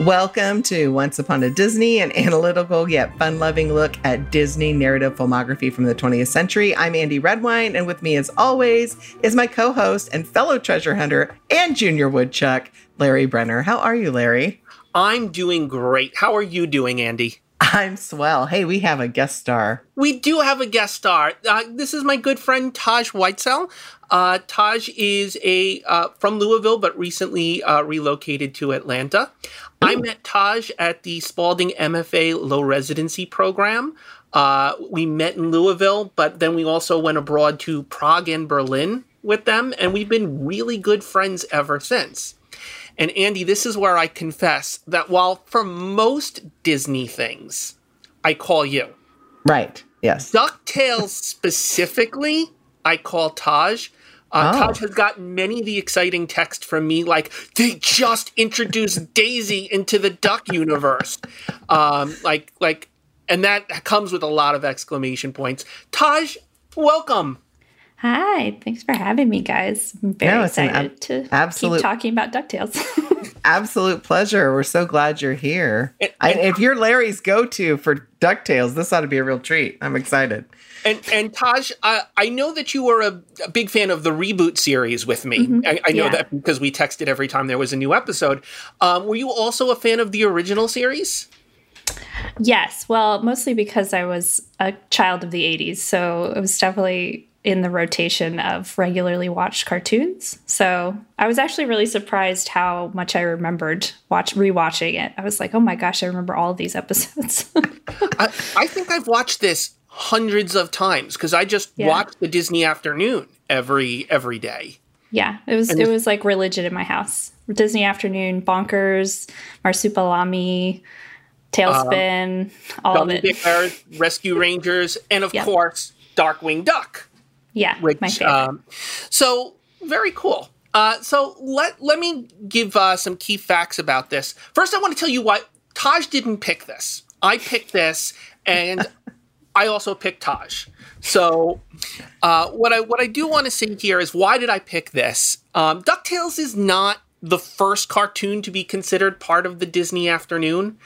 Welcome to Once Upon a Disney, an analytical yet fun loving look at Disney narrative filmography from the 20th century. I'm Andy Redwine, and with me, as always, is my co host and fellow treasure hunter and junior woodchuck, Larry Brenner. How are you, Larry? I'm doing great. How are you doing, Andy? I'm swell. Hey, we have a guest star. We do have a guest star. Uh, this is my good friend Taj Whitesell. Uh, Taj is a uh, from Louisville, but recently uh, relocated to Atlanta. I met Taj at the Spalding MFA Low Residency Program. Uh, we met in Louisville, but then we also went abroad to Prague and Berlin with them, and we've been really good friends ever since. And Andy, this is where I confess that while for most Disney things, I call you. Right. Yes. DuckTales specifically, I call Taj. Uh, oh. Taj has gotten many of the exciting text from me, like they just introduced Daisy into the Duck universe, um, like like, and that comes with a lot of exclamation points. Taj, welcome. Hi, thanks for having me, guys. I'm very no, excited ab- to absolute, keep talking about DuckTales. absolute pleasure. We're so glad you're here. And, and, I, if you're Larry's go to for DuckTales, this ought to be a real treat. I'm excited. And and Taj, uh, I know that you were a, a, big fan of the reboot series with me. Mm-hmm. I, I, know yeah. that because we texted every time there was a new episode. Um, were you also a fan of the original series? Yes. Well, mostly because I was a child of the 80s. So it was definitely in the rotation of regularly watched cartoons. So I was actually really surprised how much I remembered watch rewatching it. I was like, oh my gosh, I remember all of these episodes. I, I, think I've watched this hundreds of times because I just yeah. watch the Disney afternoon every every day. Yeah, it was and it was like religion in my house. Disney afternoon, bonkers, marsupilami, TaleSpin, um, all of it. Rescue Rangers, and of yep. course, Darkwing Duck. Yeah, which, my favorite. Um, so very cool. Uh, so let let me give uh, some key facts about this. First, I want to tell you why Taj didn't pick this. I picked this, and I also picked Taj. So uh, what I what I do want to say here is why did I pick this? Um, Ducktales is not the first cartoon to be considered part of the Disney afternoon,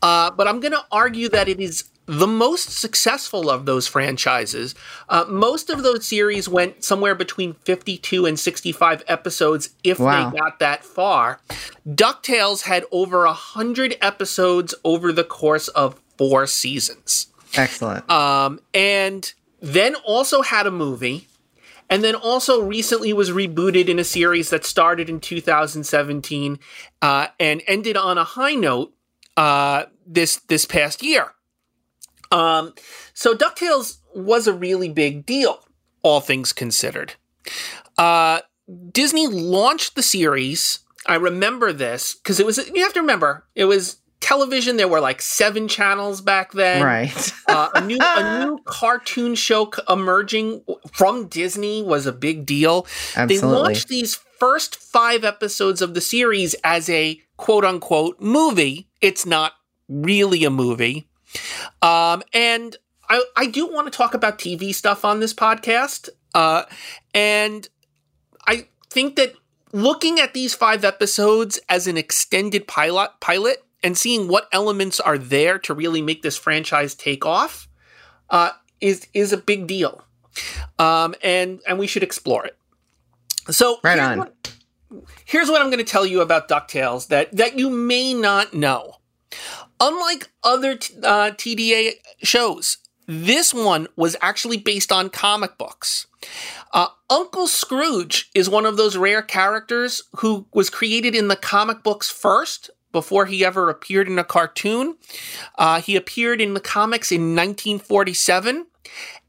uh, but I'm going to argue that it is the most successful of those franchises. Uh, most of those series went somewhere between 52 and 65 episodes if wow. they got that far. DuckTales had over 100 episodes over the course of four seasons. Excellent. Um, and then also had a movie. And then also recently was rebooted in a series that started in 2017 uh, and ended on a high note uh, this this past year. Um, so DuckTales was a really big deal, all things considered. Uh, Disney launched the series. I remember this because it was, you have to remember, it was television. There were like seven channels back then. Right. uh, a new a new cartoon show emerging from Disney was a big deal. Absolutely. They launched these first five episodes of the series as a quote unquote movie. It's not really a movie. Um, and I, I do want to talk about TV stuff on this podcast. Uh, and I think that looking at these five episodes as an extended pilot pilot and seeing what elements are there to really make this franchise take off uh, is is a big deal. Um, and and we should explore it. So right on. What, here's what I'm going to tell you about Ducktales that that you may not know. Unlike other uh, TDA shows, this one was actually based on comic books. Uh, Uncle Scrooge is one of those rare characters who was created in the comic books first before he ever appeared in a cartoon. Uh, he appeared in the comics in 1947.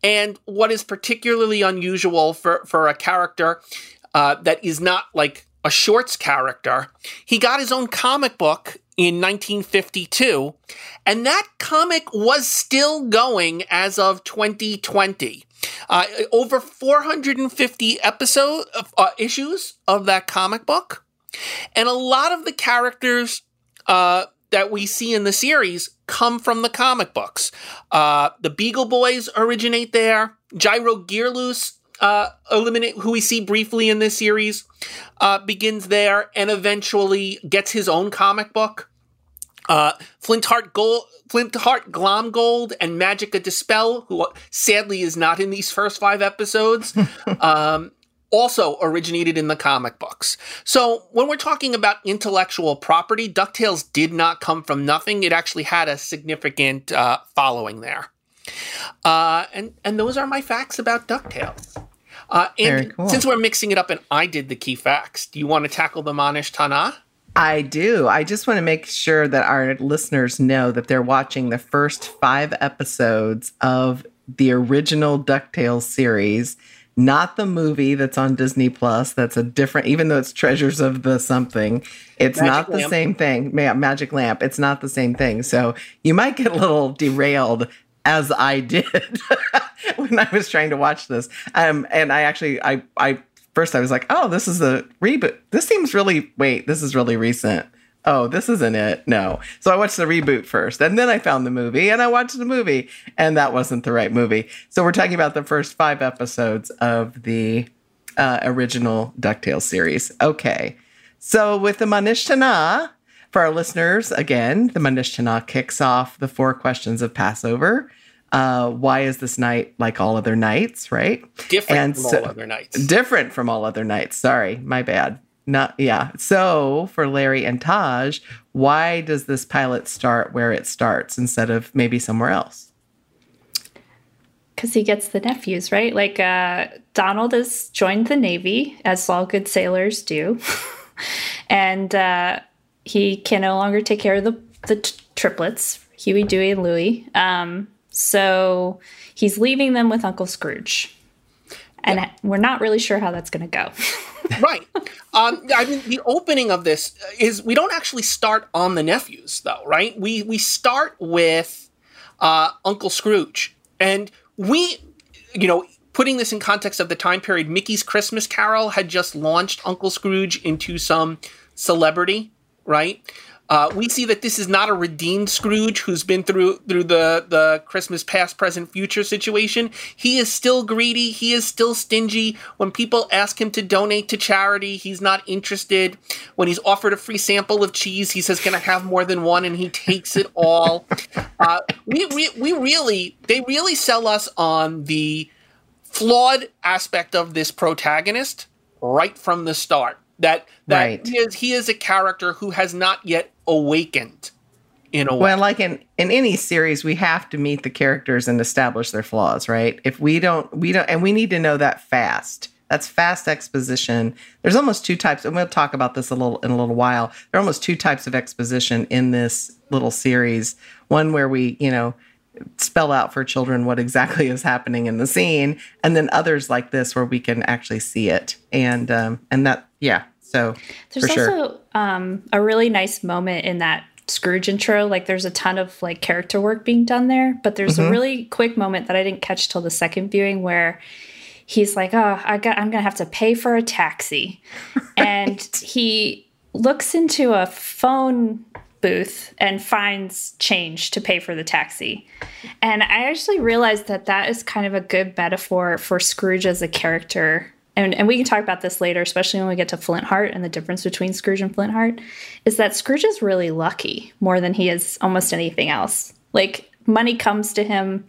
And what is particularly unusual for, for a character uh, that is not like a shorts character, he got his own comic book in 1952, and that comic was still going as of 2020. Uh, over 450 episode uh, issues of that comic book, and a lot of the characters uh, that we see in the series come from the comic books. Uh, the Beagle Boys originate there. Gyro Gearloose uh, eliminate who we see briefly in this series uh, begins there and eventually gets his own comic book Uh, Flintheart Gold, Flintheart Glomgold, and Magica De Spell, who sadly is not in these first five episodes, um, also originated in the comic books. So when we're talking about intellectual property, DuckTales did not come from nothing. It actually had a significant uh, following there. Uh, and and those are my facts about DuckTales. Uh, and cool. since we're mixing it up and I did the key facts, do you want to tackle the Ma Nishtana? I do. I just want to make sure that our listeners know that they're watching the first five episodes of the original DuckTales series, not the movie that's on Disney Plus. That's a different, even though it's Treasures of the something, it's Magic not the lamp. same thing. Magic Lamp, it's not the same thing. So you might get a little derailed as I did when I was trying to watch this. Um, and I actually, I, I first I was like, oh, this is a reboot. This seems really, wait, this is really recent. Oh, this isn't it. No. So I watched the reboot first, and then I found the movie, and I watched the movie, and that wasn't the right movie. So we're talking about the first five episodes of the uh, original DuckTales series. Okay. So with the Ma Nishtana, for our listeners, again, the Ma Nishtana kicks off the four questions of Passover uh, why is this night like all other nights, right? Different and from so, all other nights. Different from all other nights. Sorry, my bad. Not yeah. So for Larry and Taj, why does this pilot start where it starts instead of maybe somewhere else? Because he gets the nephews, right? Like uh, Donald has joined the Navy, as all good sailors do, and uh, he can no longer take care of the the t- triplets, Huey, Dewey, and Louie. Um, so he's leaving them with Uncle Scrooge. And yeah. we're not really sure how that's going to go. right. Um, I mean, the opening of this is we don't actually start on the nephews, though, right? We we start with uh, Uncle Scrooge, and we, you know, putting this in context of the time period, Mickey's Christmas Carol had just launched Uncle Scrooge into some celebrity, right? Uh, we see that this is not a redeemed Scrooge who's been through through the the Christmas past, present, future situation. He is still greedy. He is still stingy. When people ask him to donate to charity, he's not interested. When he's offered a free sample of cheese, he says, "Can I have more than one?" and he takes it all. Uh, we, we we really they really sell us on the flawed aspect of this protagonist right from the start that that right. he is he is a character who has not yet awakened in a way. Well, like in in any series, we have to meet the characters and establish their flaws, right? If we don't, we don't, and we need to know that fast. That's fast exposition. There's almost two types, and we'll talk about this a little in a little while. There are almost two types of exposition in this little series. One where we, you know, spell out for children what exactly is happening in the scene, and then others like this where we can actually see it. And um, and that, yeah, so there's also sure. um, a really nice moment in that Scrooge intro. Like there's a ton of like character work being done there, but there's mm-hmm. a really quick moment that I didn't catch till the second viewing where he's like, "Oh, I got I'm going to have to pay for a taxi." right. And he looks into a phone booth and finds change to pay for the taxi. And I actually realized that that is kind of a good metaphor for Scrooge as a character and, and we can talk about this later, especially when we get to Flintheart and the difference between Scrooge and Flintheart, is that Scrooge is really lucky more than he is almost anything else. Like money comes to him,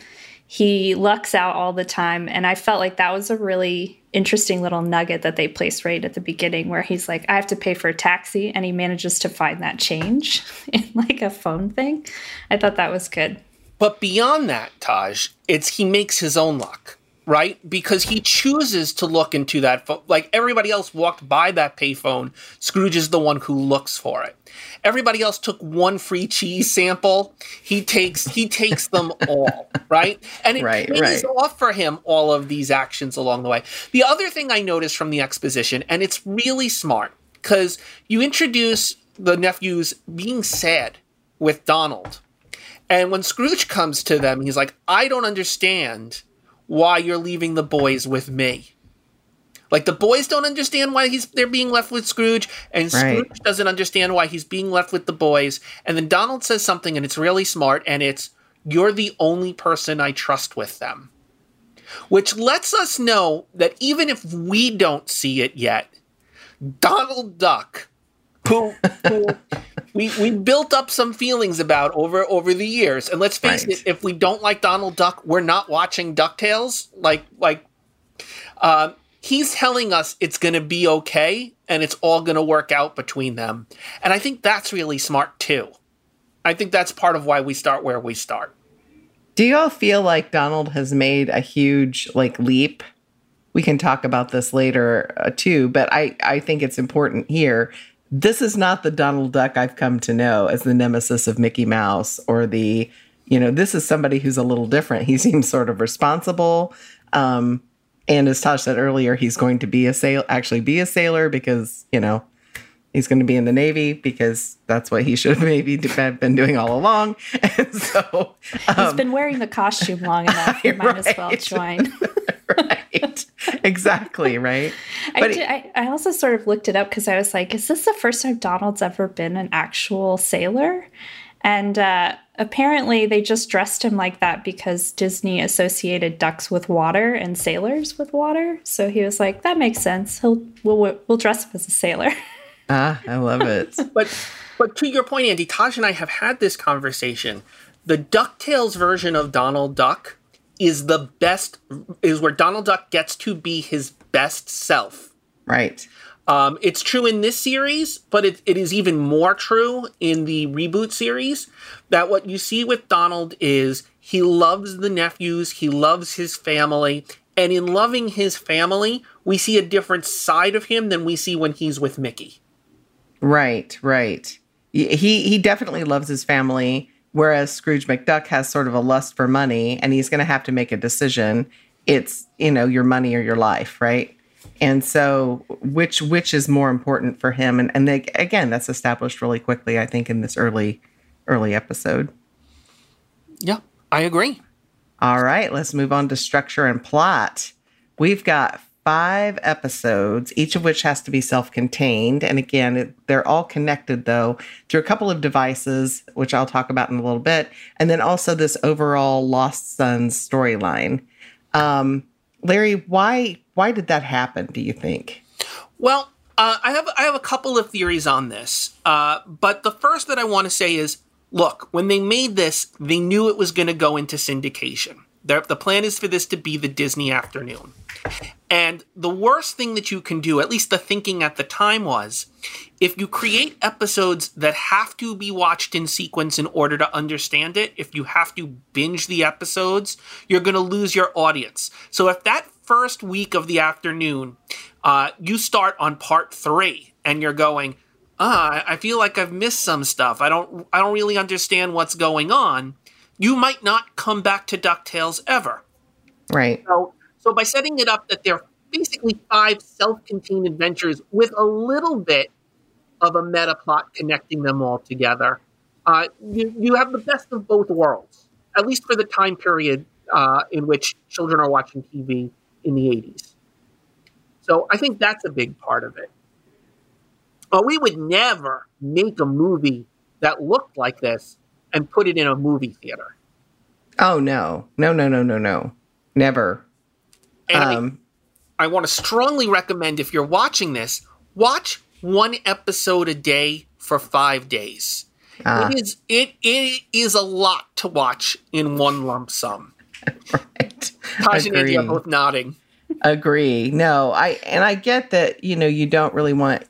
he lucks out all the time. And I felt like that was a really interesting little nugget that they placed right at the beginning where he's like, I have to pay for a taxi. And he manages to find that change in like a phone thing. I thought that was good. But beyond that, Taj, it's he makes his own luck right? Because he chooses to look into that phone. Like everybody else walked by that payphone, Scrooge is the one who looks for it. Everybody else took one free cheese sample. He takes he takes them all, right? And it right, pays right. off for him all of these actions along the way. The other thing I noticed from the exposition, and it's really smart, because you introduce the nephews being sad with Donald. And when Scrooge comes to them, he's like, I don't understand why you're leaving the boys with me. Like the boys don't understand why he's they're being left with Scrooge, and Scrooge right. doesn't understand why he's being left with the boys. And then Donald says something, and it's really smart, and it's you're the only person I trust with them. Which lets us know that even if we don't see it yet, Donald Duck who, who we we built up some feelings about over over the years. And let's face right. it, if we don't like Donald Duck, we're not watching Ducktales. Like like, uh, he's telling us it's going to be okay and it's all going to work out between them. And I think that's really smart too. I think that's part of why we start where we start. Do you all feel like Donald has made a huge like leap? We can talk about this later uh, too, but I I think it's important here. This is not the Donald Duck I've come to know as the nemesis of Mickey Mouse or the you know, this is somebody who's a little different. He seems sort of responsible. Um, and as Taj said earlier, he's going to be a sail actually be a sailor because, you know, he's going to be in the Navy because that's what he should have maybe been doing all along. And so um, he's been wearing the costume long enough. He might as well join. right. Exactly. Right. I, did, I, I also sort of looked it up because I was like, is this the first time Donald's ever been an actual sailor? And uh, apparently, they just dressed him like that because Disney associated ducks with water and sailors with water. So he was like, "That makes sense. He'll we'll we'll dress him as a sailor." Ah, I love it. but but to your point, Andy, Taj and I have had this conversation. The DuckTales version of Donald Duck is the best is where Donald Duck gets to be his best self. Right. Um, it's true in this series, but it, it is even more true in the reboot series. That what you see with Donald is he loves the nephews, he loves his family, and in loving his family, we see a different side of him than we see when he's with Mickey. Right, right. He he definitely loves his family, whereas Scrooge McDuck has sort of a lust for money, and he's going to have to make a decision. It's you know your money or your life, right? And so, which which is more important for him? And and they, again, that's established really quickly, I think, in this early early episode. Yeah, I agree. All right, let's move on to structure and plot. We've got five episodes, each of which has to be self contained. And again, it, they're all connected, though, through a couple of devices, which I'll talk about in a little bit. And then also this overall Lost Sons storyline. Um, Larry, why why did that happen? Do you think? Well, uh, I have I have a couple of theories on this, uh, but the first that I want to say is, look, when they made this, they knew it was going to go into syndication. The, the plan is for this to be the Disney afternoon. And the worst thing that you can do, at least the thinking at the time was, if you create episodes that have to be watched in sequence in order to understand it, if you have to binge the episodes, you're going to lose your audience. So if that first week of the afternoon, uh, you start on part three and you're going, ah, I feel like I've missed some stuff. I don't, I don't really understand what's going on. You might not come back to Ducktales ever. Right. So so by setting it up that they're basically five self-contained adventures with a little bit of a meta plot connecting them all together, uh, you, you have the best of both worlds, at least for the time period uh, in which children are watching TV in the 80s. So I think that's a big part of it. But we would never make a movie that looked like this and put it in a movie theater. Oh no, no, no, no, no, no, never. And um, I, I want to strongly recommend if you're watching this, watch one episode a day for five days. Uh, it is it it is a lot to watch in one lump sum. right. Taj and Andy are both nodding. Agree. No, I and I get that you know you don't really want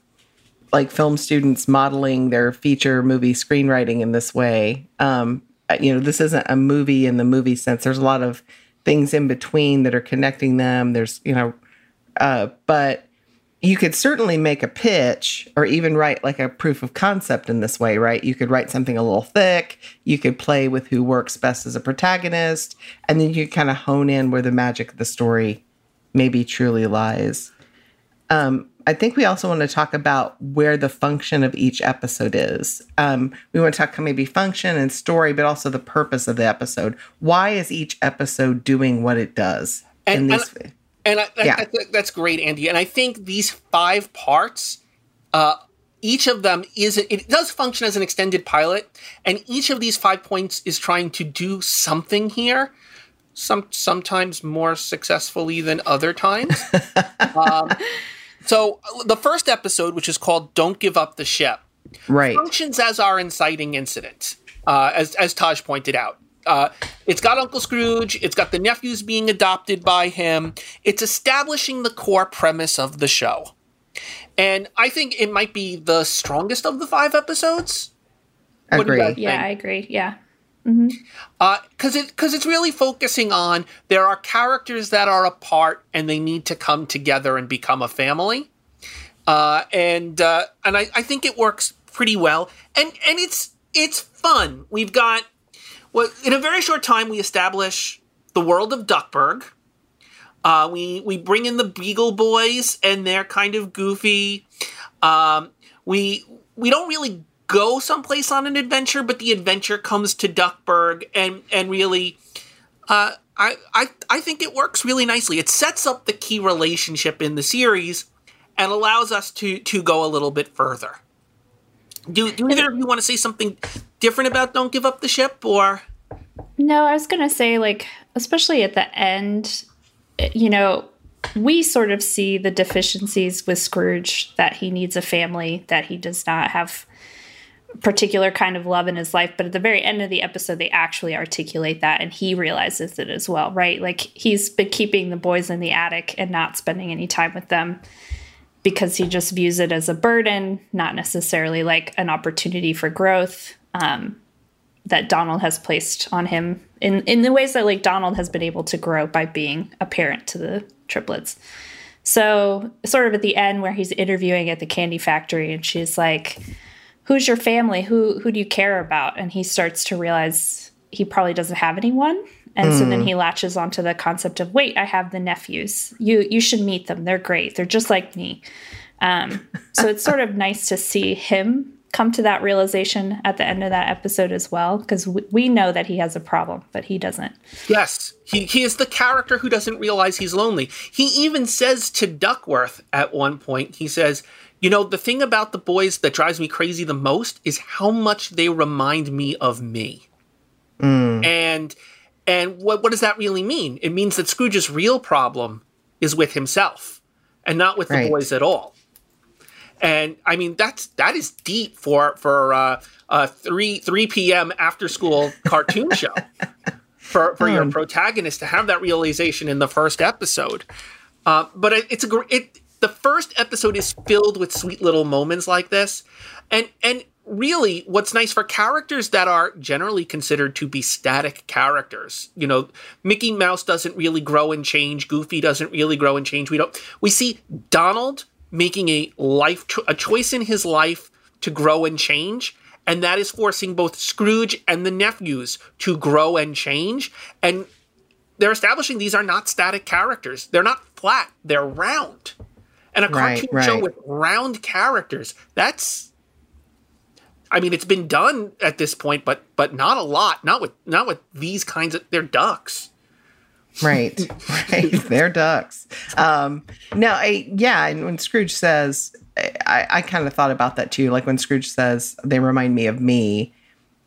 like film students modeling their feature movie screenwriting in this way. Um, you know, this isn't a movie in the movie sense. There's a lot of things in between that are connecting them. There's, you know, uh, but you could certainly make a pitch or even write like a proof of concept in this way, right? You could write something a little thick. You could play with who works best as a protagonist, and then you kind of hone in where the magic of the story maybe truly lies. Um, I think we also want to talk about where the function of each episode is. Um, we want to talk maybe function and story, but also the purpose of the episode. Why is each episode doing what it does? And, these, and, and I, yeah. That, that's great, Andy. And I think these five parts, uh, each of them is it does function as an extended pilot, and each of these five points is trying to do something here. Some sometimes more successfully than other times. um, so uh, the first episode, which is called "Don't Give Up the Ship," right. functions as our inciting incident, uh, as as Taj pointed out. Uh, it's got Uncle Scrooge. It's got the nephews being adopted by him. It's establishing the core premise of the show, and I think it might be the strongest of the five episodes. What do you Agree. Yeah, think? I agree. Yeah. Because it because it's really focusing on there are characters that are apart and they need to come together and become a family, uh, and uh, and I, I think it works pretty well, and and it's it's fun. We've got well in a very short time we establish the world of Duckburg. Uh, we we bring in the Beagle Boys and they're kind of goofy. Um, we we don't really go someplace on an adventure, but the adventure comes to Duckburg, and and really, uh, I I I think it works really nicely. It sets up the key relationship in the series, and allows us to to go a little bit further. Do do either of you want to say something different about Don't Give Up the Ship, or No, I was going to say, like, especially at the end, you know, we sort of see the deficiencies with Scrooge that he needs a family, that he does not have particular kind of love in his life. But at the very end of the episode, they actually articulate that and he realizes it as well, right? Like, he's been keeping the boys in the attic and not spending any time with them because he just views it as a burden, not necessarily like an opportunity for growth. Um, that Donald has placed on him in in the ways that like Donald has been able to grow by being a parent to the triplets. So, sort of at the end where he's interviewing at the candy factory and she's like, "Who's your family? Who who do you care about?" And he starts to realize he probably doesn't have anyone. And so then he latches onto the concept of, "Wait, I have the nephews. You you should meet them. They're great. They're just like me." Um, so it's sort of nice to see him come to that realization at the end of that episode as well, because we, we know that he has a problem, but he doesn't. Yes, he, he is the character who doesn't realize he's lonely. He even says to Duckworth at one point, he says, You know, the thing about the boys that drives me crazy the most is how much they remind me of me. And and what, what does that really mean? It means that Scrooge's real problem is with himself and not with the boys at all. And I mean that's that is deep for for uh, a three three p.m. after school cartoon show for for your protagonist to have that realization in the first episode. Uh, but it, it's a it the first episode is filled with sweet little moments like this, and and really what's nice for characters that are generally considered to be static characters. You know, Mickey Mouse doesn't really grow and change. Goofy doesn't really grow and change. We don't. We see Donald making a life cho- a choice in his life to grow and change and that is forcing both Scrooge and the nephews to grow and change and they're establishing these are not static characters they're not flat they're round and a Right, cartoon show with round characters that's I mean it's been done at this point but but not a lot not with not with these kinds of they're ducks. Right right they're ducks. Um no i yeah and when scrooge says i i kind of thought about that too like when scrooge says they remind me of me.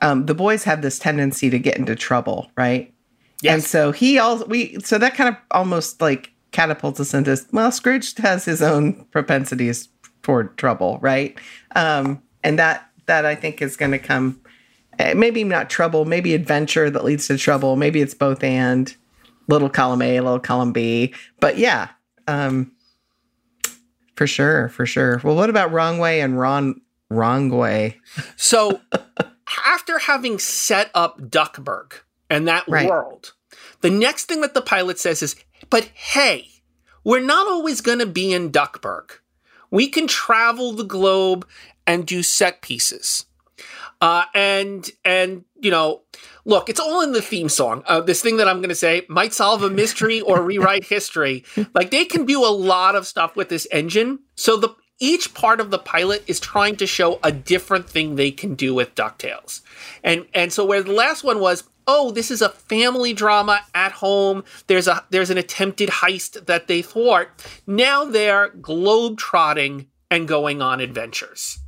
Um the boys have this tendency to get into trouble right? Yes. and so he also we so that kind of almost like catapults us into well scrooge has his own propensities toward trouble right um and that that i think is going to come eh, maybe not trouble maybe adventure that leads to trouble maybe it's both and little column A, little column B. But yeah, um, for sure, for sure. Well, what about wrong way and wrong wrong way? So, after having set up Duckburg and that Right. world, the next thing that the pilot says is, but hey, we're not always going to be in Duckburg. We can travel the globe and do set pieces. Uh, and, and, you know, look, it's all in the theme song. Uh, this thing that I'm going to say might solve a mystery or rewrite history. Like they can do a lot of stuff with this engine. So the each part of the pilot is trying to show a different thing they can do with DuckTales. And and so where the last one was, oh, this is a family drama at home. There's a there's an attempted heist that they thwart. Now they're globe-trotting and going on adventures.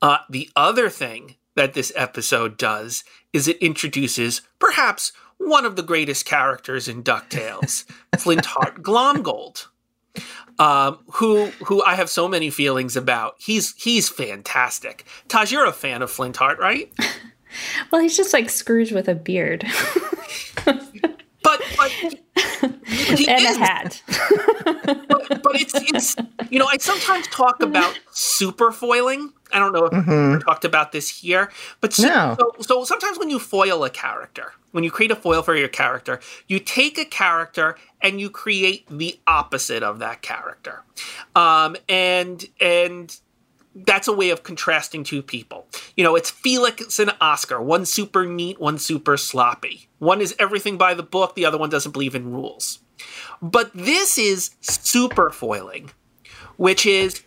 Uh, the other thing that this episode does is it introduces perhaps one of the greatest characters in DuckTales, Flint Flintheart Glomgold. um, who who I have so many feelings about. He's he's fantastic. Taj, you're a fan of Flint Flintheart, right? well, he's just like Scrooge with a beard. but but he and is, a hat. but, but, it's it's you know I sometimes talk about super foiling. I don't know if mm-hmm. we talked about this here, but so, no. so, so sometimes when you foil a character, when you create a foil for your character, you take a character and you create the opposite of that character, um, and and that's a way of contrasting two people. You know, it's Felix and Oscar. One super neat, one super sloppy. One is everything by the book, the other one doesn't believe in rules. But this is super foiling, which is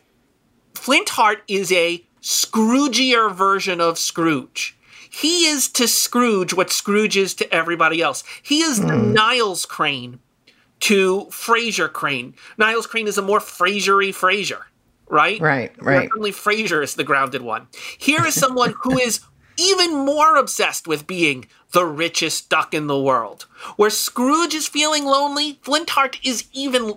Flintheart is a Scroogier version of Scrooge. He is to Scrooge what Scrooge is to everybody else. He is mm. the. Niles Crane to Frasier Crane. Niles Crane is a more Frasiery Frasier right? Right, right. Only Frasier is the grounded one. Here is someone who is even more obsessed with being the richest duck in the world. Where Scrooge is feeling lonely, Flintheart is even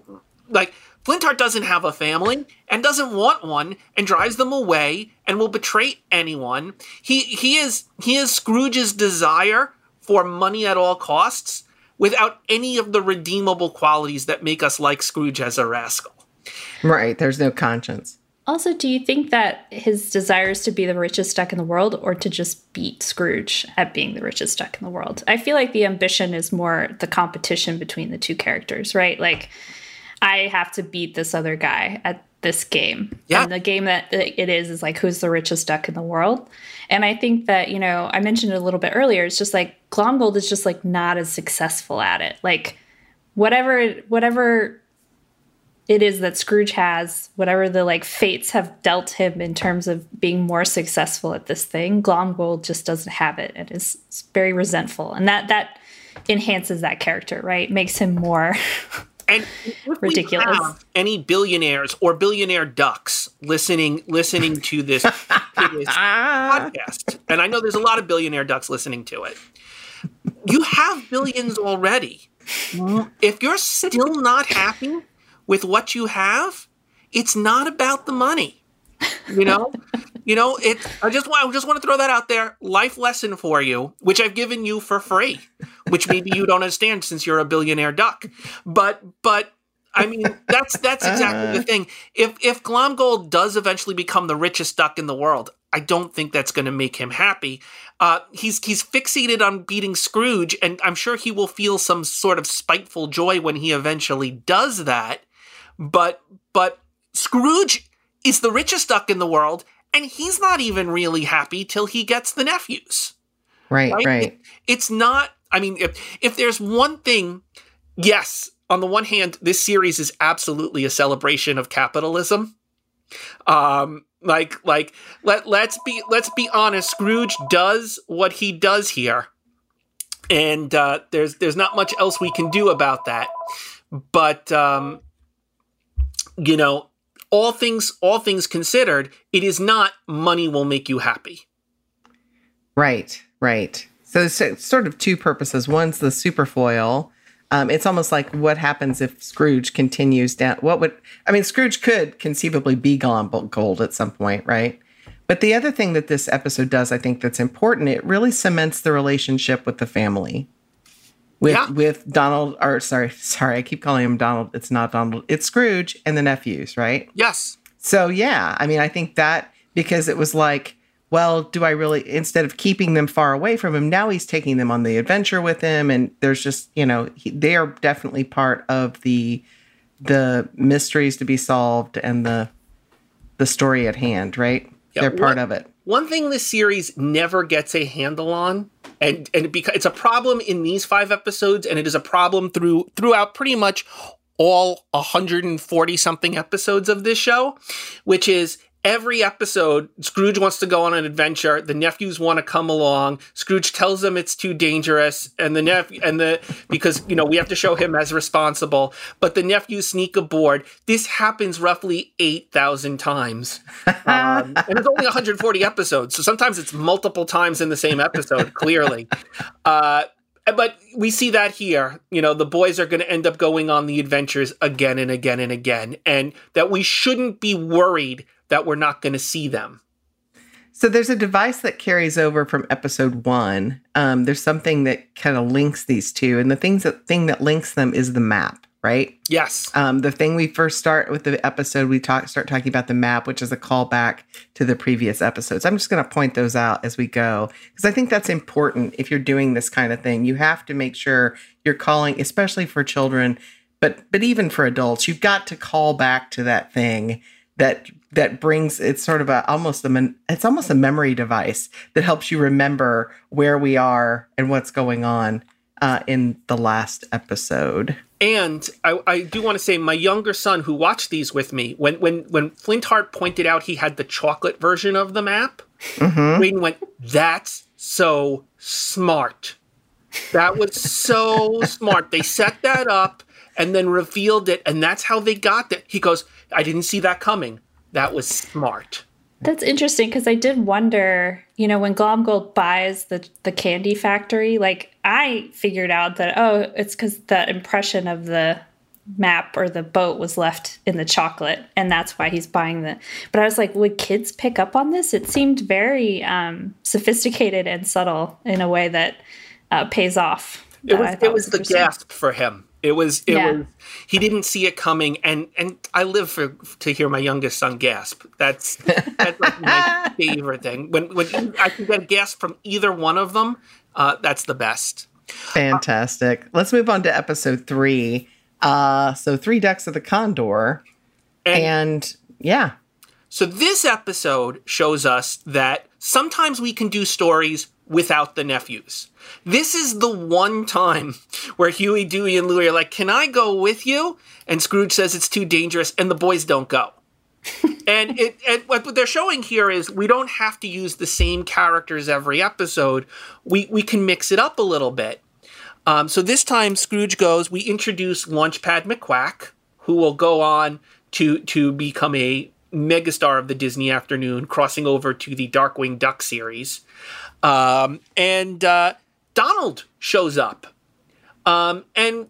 like Flintheart doesn't have a family and doesn't want one and drives them away and will betray anyone. He he is he is Scrooge's desire for money at all costs without any of the redeemable qualities that make us like Scrooge as a rascal. Right. There's no conscience. Also, do you think that his desire is to be the richest duck in the world or to just beat Scrooge at being the richest duck in the world? I feel like the ambition is more the competition between the two characters, right? Like, I have to beat this other guy at this game. Yeah. And the game that it is is like, who's the richest duck in the world? And I think that, you know, I mentioned it a little bit earlier. It's just like Glomgold is just like not as successful at it. Like, whatever, whatever it is that Scrooge has, whatever the like fates have dealt him in terms of being more successful at this thing, Glomgold just doesn't have it and is very resentful. And that that enhances that character, right? Makes him more and ridiculous. any billionaires or billionaire ducks listening listening to this podcast, and I know there's a lot of billionaire ducks listening to it. You have billions already. If you're still not happy, with what you have, it's not about the money. You know, you know, it. I just want, I just want to throw that out there. Life lesson for you, which I've given you for free, which maybe you don't understand since you're a billionaire duck. But, but I mean, that's that's exactly the thing. If if Glomgold does eventually become the richest duck in the world, I don't think that's going to make him happy. Uh, he's he's fixated on beating Scrooge, and I'm sure he will feel some sort of spiteful joy when he eventually does that. But but Scrooge is the richest duck in the world, and he's not even really happy till he gets the nephews. Right, right. right. It, it's not. I mean, if if there's one thing, yes. On the one hand, this series is absolutely a celebration of capitalism. Um, like like let let's be let's be honest. Scrooge does what he does here, and uh, there's there's not much else we can do about that. But um, you know, all things all things considered, it is not money will make you happy. Right, right. So it's sort of two purposes. One's the superfoil. Um, it's almost like what happens if Scrooge continues down. What would I mean? Scrooge could conceivably be Glomgold at some point, right? But the other thing that this episode does, I think, that's important, it really cements the relationship with the family with yeah. with Donald or sorry, sorry, I keep calling him Donald. It's not Donald. It's Scrooge and the nephews, right? Yes. So yeah, I mean, I think that because it was like, well, do I really instead of keeping them far away from him, now he's taking them on the adventure with him and there's just, you know, he, they are definitely part of the the mysteries to be solved and the the story at hand, right? Yeah, They're part of it. One thing this series never gets a handle on and and because it's a problem in these five episodes and it is a problem through throughout pretty much all 140 something episodes of this show which is every episode, Scrooge wants to go on an adventure. The nephews want to come along. Scrooge tells them it's too dangerous, and the nephew and the because you know we have to show him as responsible. But the nephews sneak aboard. This happens roughly eight thousand times, um, and it's only 140 episodes, so sometimes it's multiple times in the same episode. Clearly. Uh, but we see that here. You know, the boys are going to end up going on the adventures again and again and again, and that we shouldn't be worried that we're not going to see them. So there's a device that carries over from episode one. Um, there's something that kind of links these two, and the things that thing that links them is the map, right? Yes. Um, the thing we first start with the episode, we talk start talking about the map, which is a callback to the previous episodes. I'm just going to point those out as we go because I think that's important. If you're doing this kind of thing, you have to make sure you're calling, especially for children, but but even for adults, you've got to call back to that thing that that brings it's sort of a almost a it's almost a memory device that helps you remember where we are and what's going on uh, in the last episode. And I, I do want to say, my younger son who watched these with me, when when when Flintheart pointed out he had the chocolate version of the map, mm-hmm. Wayne went, "That's so smart. That was so smart. They set that up and then revealed it, and that's how they got it." He goes, "I didn't see that coming. That was smart." That's interesting because I did wonder, you know, when Glomgold buys the the candy factory, like I figured out that oh, it's because the impression of the map or the boat was left in the chocolate, and that's why he's buying the. But I was like, would kids pick up on this? It seemed very um, sophisticated and subtle in a way that uh, pays off. It was, it was the gasp for him it was it yeah. was he didn't see it coming and and I live for to hear my youngest son gasp. That's that's like my favorite thing. When when I can get a gasp from either one of them, uh, that's the best. Fantastic. Uh, Let's move on to episode 3. Uh so 3 Ducks of the Condor and, and yeah. So this episode shows us that sometimes we can do stories without the nephews. This is the one time where Huey, Dewey, and Louie are like, Can I go with you? And Scrooge says it's too dangerous, and the boys don't go. and it, it, what they're showing here is we don't have to use the same characters every episode. We, we can mix it up a little bit. Um, so this time, Scrooge goes, we introduce Launchpad McQuack, who will go on to, to become a megastar of the Disney afternoon, crossing over to the Darkwing Duck series. Um, and uh, Donald shows up. Um, and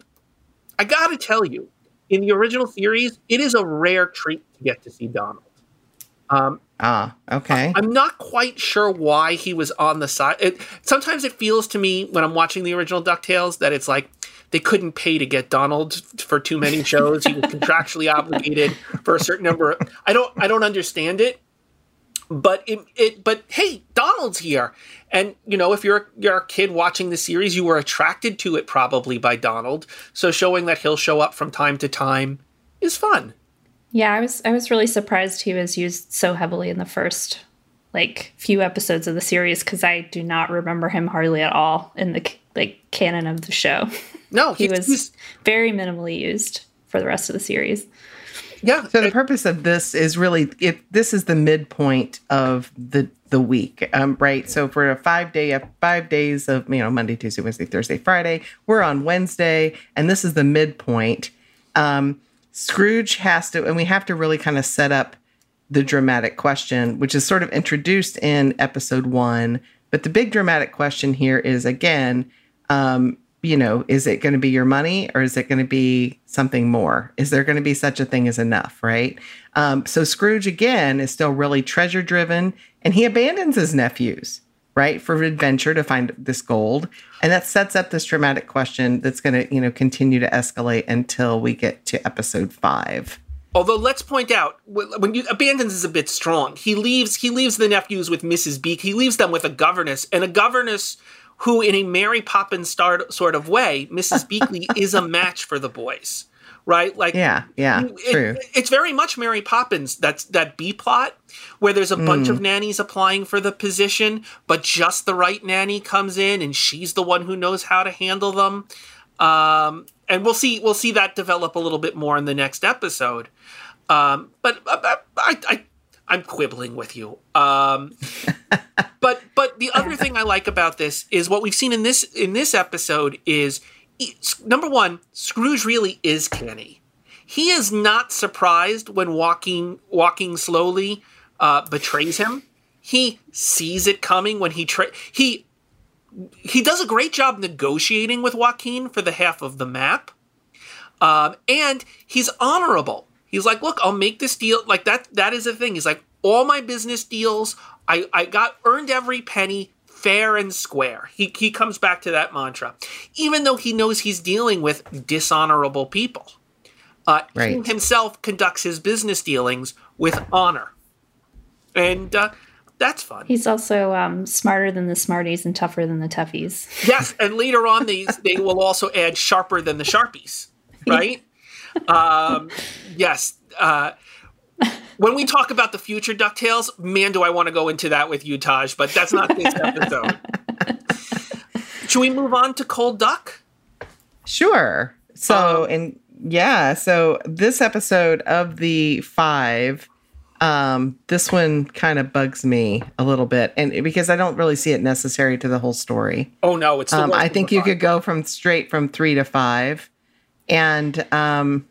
I got to tell you, in the original series, it is a rare treat to get to see Donald. Um, ah, okay. I, am not quite sure why he was on the side. It, sometimes it feels to me when I'm watching the original DuckTales that it's like they couldn't pay to get Donald for too many shows. he was contractually obligated for a certain number. Of, I don't. I don't understand it but it, it but hey donald's here. And you know if you're you're a kid watching the series you were attracted to it probably by donald. So showing that he'll show up from time to time is fun. Yeah i was i was really surprised he was used so heavily in the first like few episodes of the series because i do not remember him hardly at all in the like canon of the show. No he was very minimally used for the rest of the series yeah. So the purpose of this is really if this is the midpoint of the the week, um, right? So for a five day five days of you know Monday, Tuesday, Wednesday, Thursday, Friday, we're on Wednesday, and this is the midpoint. Um, Scrooge has to, and we have to really kind of set up the dramatic question, which is sort of introduced in episode one. But the big dramatic question here is again, um, you know, is it going to be your money or is it going to be something more? Is there going to be such a thing as enough, right? Um, so Scrooge again is still really treasure driven and he abandons his nephews, right, for adventure to find this gold. And that sets up this dramatic question that's going to, you know, continue to escalate until we get to episode five. Although let's point out when you abandons is a bit strong. He leaves he leaves the nephews with Mrs. Beak. He leaves them with a governess, and a governess who, in a Mary Poppins sort of way, Mrs. Beakley is a match for the boys, right? Like, yeah, yeah, it, true. it's very much Mary Poppins. That's that B plot where there's a mm. bunch of nannies applying for the position, but just the right nanny comes in, and she's the one who knows how to handle them. Um, and we'll see we'll see that develop a little bit more in the next episode. Um, but uh, I, I I'm quibbling with you. Um, but but the other thing I like about this is what we've seen in this in this episode is number one, Scrooge really is canny. He is not surprised when Joaquin Joaquin slowly uh, betrays him. He sees it coming when he tra- he he does a great job negotiating with Joaquin for the half of the map. Um, and he's honorable. He's like, look, I'll make this deal. Like that, that is a thing. He's like, all my business deals, I, I got earned every penny fair and square. He, he comes back to that mantra, even though he knows he's dealing with dishonorable people. Uh, right. He himself conducts his business dealings with honor. And uh, that's fun. He's also um, smarter than the smarties and tougher than the toughies. Yes, and later on, these they will also add sharper than the sharpies, right? Um, yes. Uh, when we talk about the future DuckTales, man, do I want to go into that with you, Taj, but that's not this episode. Should we move on to Cold Duck? Sure. So, um, and yeah, so this episode of the five, um, this one kind of bugs me a little bit, and because I don't really see it necessary to the whole story. Oh no, it's. Um, I think you could go from straight from three to five, and um,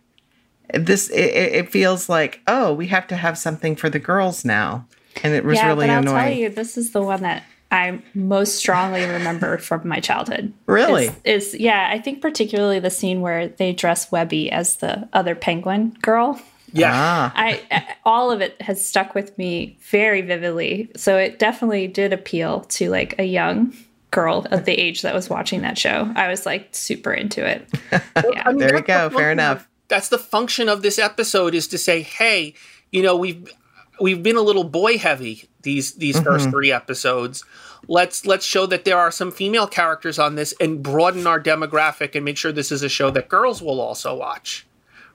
this it, it, feels like oh we have to have something for the girls now and it was yeah, really but I'll annoying. tell you this is the one that I most strongly remember from my childhood. Really? Is, is yeah, I think particularly the scene where they dress Webby as the other penguin girl. Yeah. Ah. I all of it has stuck with me very vividly. So it definitely did appeal to like a young girl of the age that was watching that show. I was like super into it. Yeah. I mean, there you go. Fair enough that's the function of this episode is to say, hey, you know, we've we've been a little boy heavy these these mm-hmm. first three episodes. Let's let's show that there are some female characters on this and broaden our demographic and make sure this is a show that girls will also watch.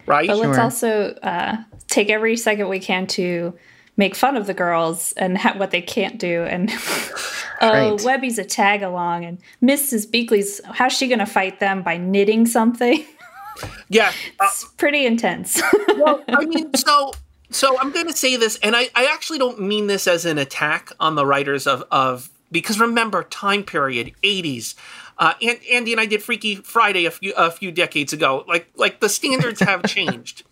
Right? But let's also uh, take every second we can to make fun of the girls and ha- what they can't do. And oh, right. Webby's a tag along, and Mrs. Beakley's how's she going to fight them by knitting something? Yeah, uh, it's pretty intense. well, I mean, so so I'm going to say this, and I, I actually don't mean this as an attack on the writers of of because remember time period 80s. Uh, and Andy and I did Freaky Friday a few a few decades ago. Like like the standards have changed,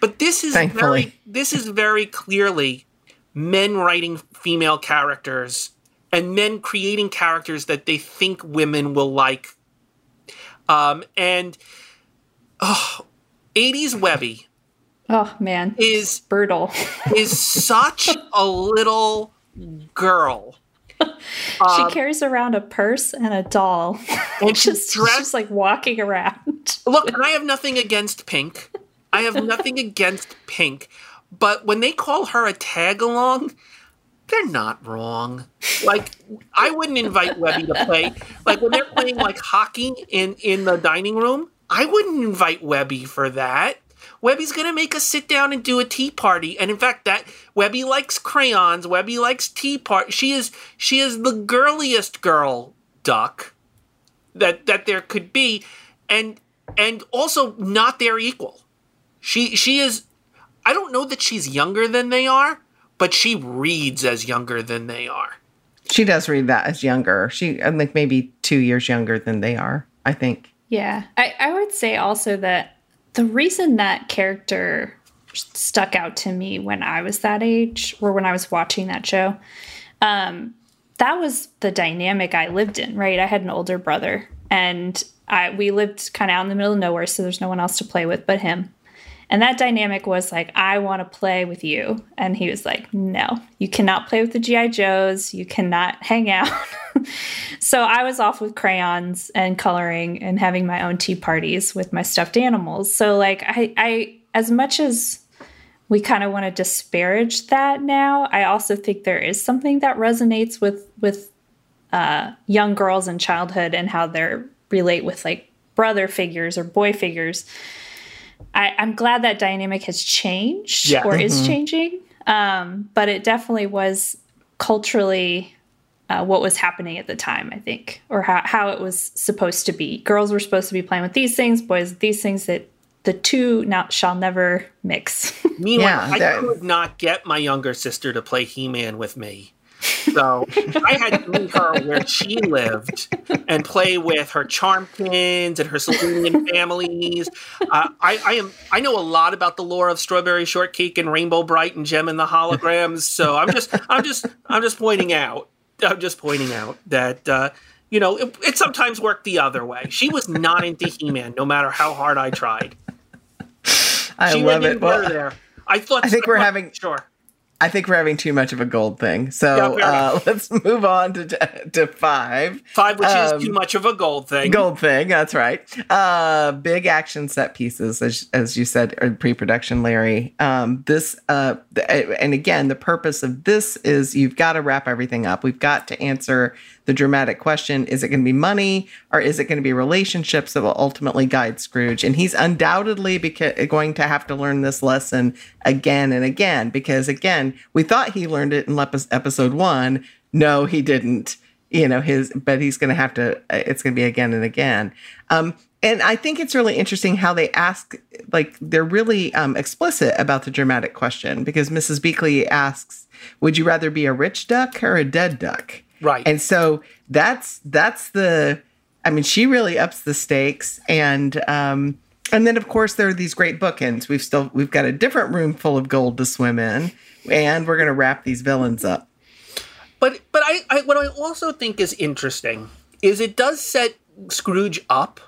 but this is Thankfully. very this is very clearly men writing female characters and men creating characters that they think women will like. Um, and oh, 80s Webby. Oh man, is brutal. is such a little girl. she um, carries around a purse and a doll. And she's dressed, just like walking around. look, I have nothing against Pink. I have nothing against Pink. But when they call her a tag along, they're not wrong. Like I wouldn't invite Webby to play. Like when they're playing like hockey in in the dining room, I wouldn't invite Webby for that. Webby's gonna make us sit down and do a tea party, and in fact, that Webby likes crayons. Webby likes tea party. She is she is the girliest girl duck that that there could be, and and also not their equal. She she is. I don't know that she's younger than they are, but she reads as younger than they are. She does read that as younger. She I think maybe two years younger than they are. I think. Yeah. I, I would say also that the reason that character stuck out to me when I was that age or when I was watching that show, um, that was the dynamic I lived in, right? I had an older brother and I we lived kind of out in the middle of nowhere, so there's no one else to play with but him. And that dynamic was like, I want to play with you. And he was like, No, you cannot play with the G.I. Joes. You cannot hang out. so I was off with crayons and coloring and having my own tea parties with my stuffed animals. So, like, I, I as much as we kind of want to disparage that now, I also think there is something that resonates with, with, uh, young girls in childhood and how they relate with like brother figures or boy figures I, am glad that dynamic has changed yeah. or mm-hmm. is changing. Um, but it definitely was culturally uh, what was happening at the time, I think, or how, how it was supposed to be. Girls were supposed to be playing with these things, boys with these things that the two now shall never mix. Meanwhile, yeah, I could not get my younger sister to play He Man with me. So I had to meet her where she lived and play with her Charmkins and her Sylvanian Families. Uh, I, I, am I know a lot about the lore of Strawberry Shortcake and Rainbow Brite and Jem and the Holograms. So I'm just I'm just I'm just pointing out I'm just pointing out that uh, you know, it, it sometimes worked the other way. She was not into He Man, no matter how hard I tried. I she love it. Well, there. I thought. I think we're having- sure. I think we're having too much of a gold thing. So Yeah, uh, let's move on to to five. Five, which Um, is too much of a gold thing. Gold thing, that's right. Uh, big action set pieces, as, as you said in pre-production, Larry. Um, this, uh, and again, the purpose of this is you've got to wrap everything up. We've got to answer the dramatic question: Is it going to be money, or is it going to be relationships that will ultimately guide Scrooge? And he's undoubtedly beca- going to have to learn this lesson again and again, because again, we thought he learned it in episode one. No, he didn't. You know his but he's going to have to it's going to be again and again. Um and i think it's really interesting how they ask like they're really um explicit about the dramatic question because mrs beakley asks would you rather be a rich duck or a dead duck? Right. and so that's that's the i mean she really ups the stakes and um and then of course there are these great bookends. We've still we've got a different room full of gold to swim in and we're going to wrap these villains up But but I, I what I also think is interesting is it does set Scrooge up,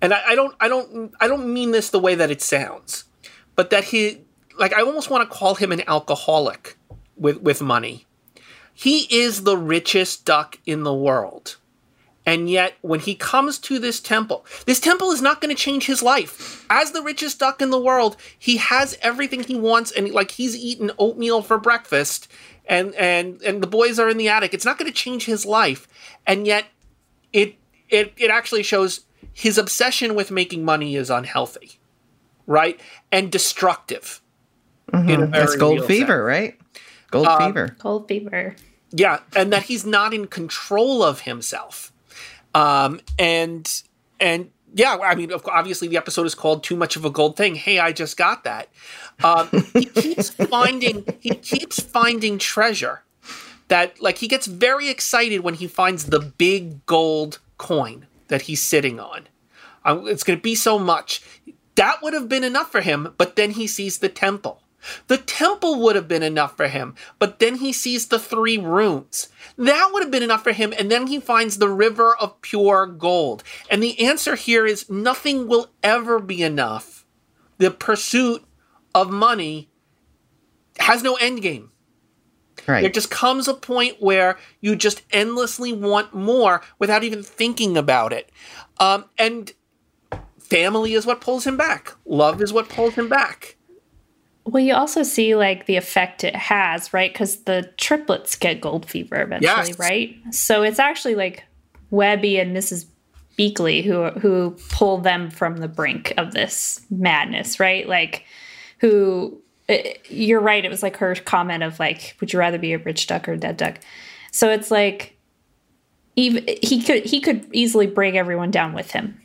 and I, I don't I don't I don't mean this the way that it sounds, but that he like I almost want to call him an alcoholic with with money. He is the richest duck in the world. And yet, when he comes to this temple, this temple is not going to change his life. As the richest duck in the world, he has everything he wants, and like he's eaten oatmeal for breakfast, and and and the boys are in the attic. It's not going to change his life, and yet, it it it actually shows his obsession with making money is unhealthy, right, and destructive. in a that's gold fever sense. right gold Um, fever Gold fever. Yeah, and that he's not in control of himself. Um, and and yeah, I mean, obviously the episode is called "Too Much of a Gold Thing." Hey, I just got that. Um, he keeps finding he keeps finding treasure. That like he gets very excited when he finds the big gold coin that he's sitting on. Um, it's going to be so much. That would have been enough for him, but then he sees the temple. The temple would have been enough for him, but then he sees the three runes. That would have been enough for him, and then he finds the river of pure gold. And the answer here is nothing will ever be enough. The pursuit of money has no end game. There right just comes a point where you just endlessly want more without even thinking about it. Um, and family is what pulls him back. Love is what pulls him back. Well, you also see like the effect it has, right? Because the triplets get gold fever eventually, Yes. right? So it's actually like Webby and Mrs. Beakley who who pull them from the brink of this madness, right? Like, who eh, you're right. It was like her comment of like, "Would you rather be a rich duck or a dead duck?" So it's like, even he could he could easily bring everyone down with him.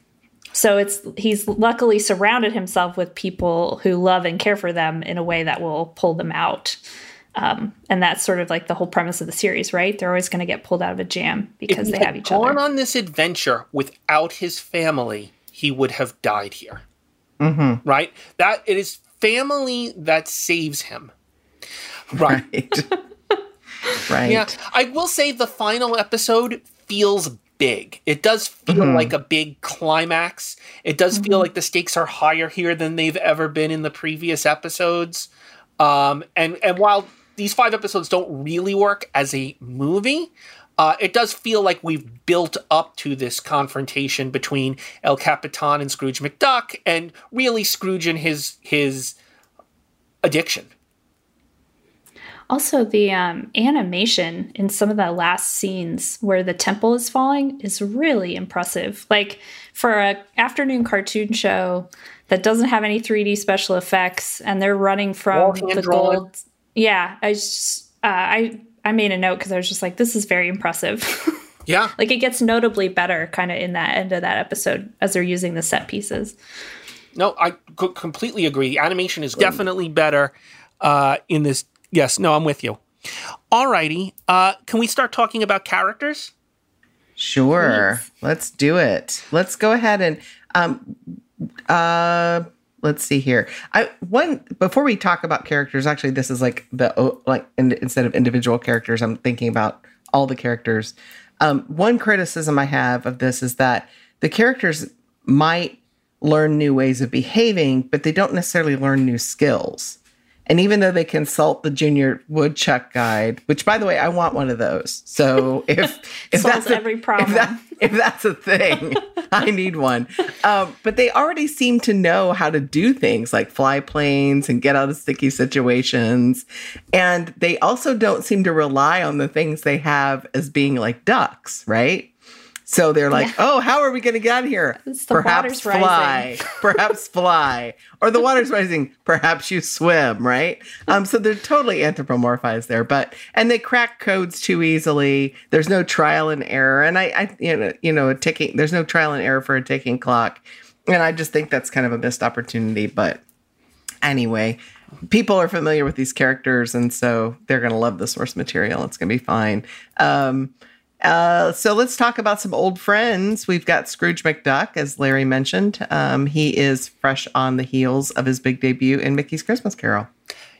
So it's he's luckily surrounded himself with people who love and care for them in a way that will pull them out. Um, and that's sort of like the whole premise of the series, right? They're always going to get pulled out of a jam because if they have had each gone other. on this adventure without his family, he would have died here. Mm-hmm. Right? That it is family that saves him. Right. right right Yeah. I will say the final episode feels big. It does feel like a big climax. It does feel like the stakes are higher here than they've ever been in the previous episodes. Um, and and while these five episodes don't really work as a movie, uh, it does feel like we've built up to this confrontation between El Capitan and Scrooge McDuck, and really Scrooge and his his addiction. Also, the um, animation in some of the last scenes where the temple is falling is really impressive. Like for a afternoon cartoon show that doesn't have any 3D special effects, and they're running from hand the drawn. gold. Yeah, I just uh, I I made a note because I was just like, this is very impressive. Yeah. like it gets notably better kind of in that end of that episode as they're using the set pieces. No, I c- completely agree. The animation is definitely better uh, in this. Yes, no, I'm with you. Alrighty, uh, can we start talking about characters? Sure. Let's do it. Let's go ahead and um uh let's see here. I one before we talk about characters, actually this is like the oh, like in, instead of individual characters, I'm thinking about all the characters. Um, one criticism I have of this is that the characters might learn new ways of behaving, but they don't necessarily learn new skills. And even though they consult the junior woodchuck guide, which by the way, I want one of those. So if if that's a, every problem, if, that, if, that's a thing, I need one. Um, but they already seem to know how to do things like fly planes and get out of sticky situations. And they also don't seem to rely on the things they have as being like ducks, right? So they're like, yeah. "Oh, how are we going to get out of here? Perhaps fly, perhaps fly, or the water's rising. Perhaps you swim, right?" Um, so they're totally anthropomorphized there, but and they crack codes too easily. There's no trial and error, and I, I you know, you know, a ticking. There's no trial and error for a ticking clock, and I just think that's kind of a missed opportunity. But anyway, people are familiar with these characters, and so they're going to love the source material. It's going to be fine. Um, uh, so let's talk about some old friends. We've got Scrooge McDuck, as Larry mentioned. Um, he is fresh on the heels of his big debut in Mickey's Christmas Carol.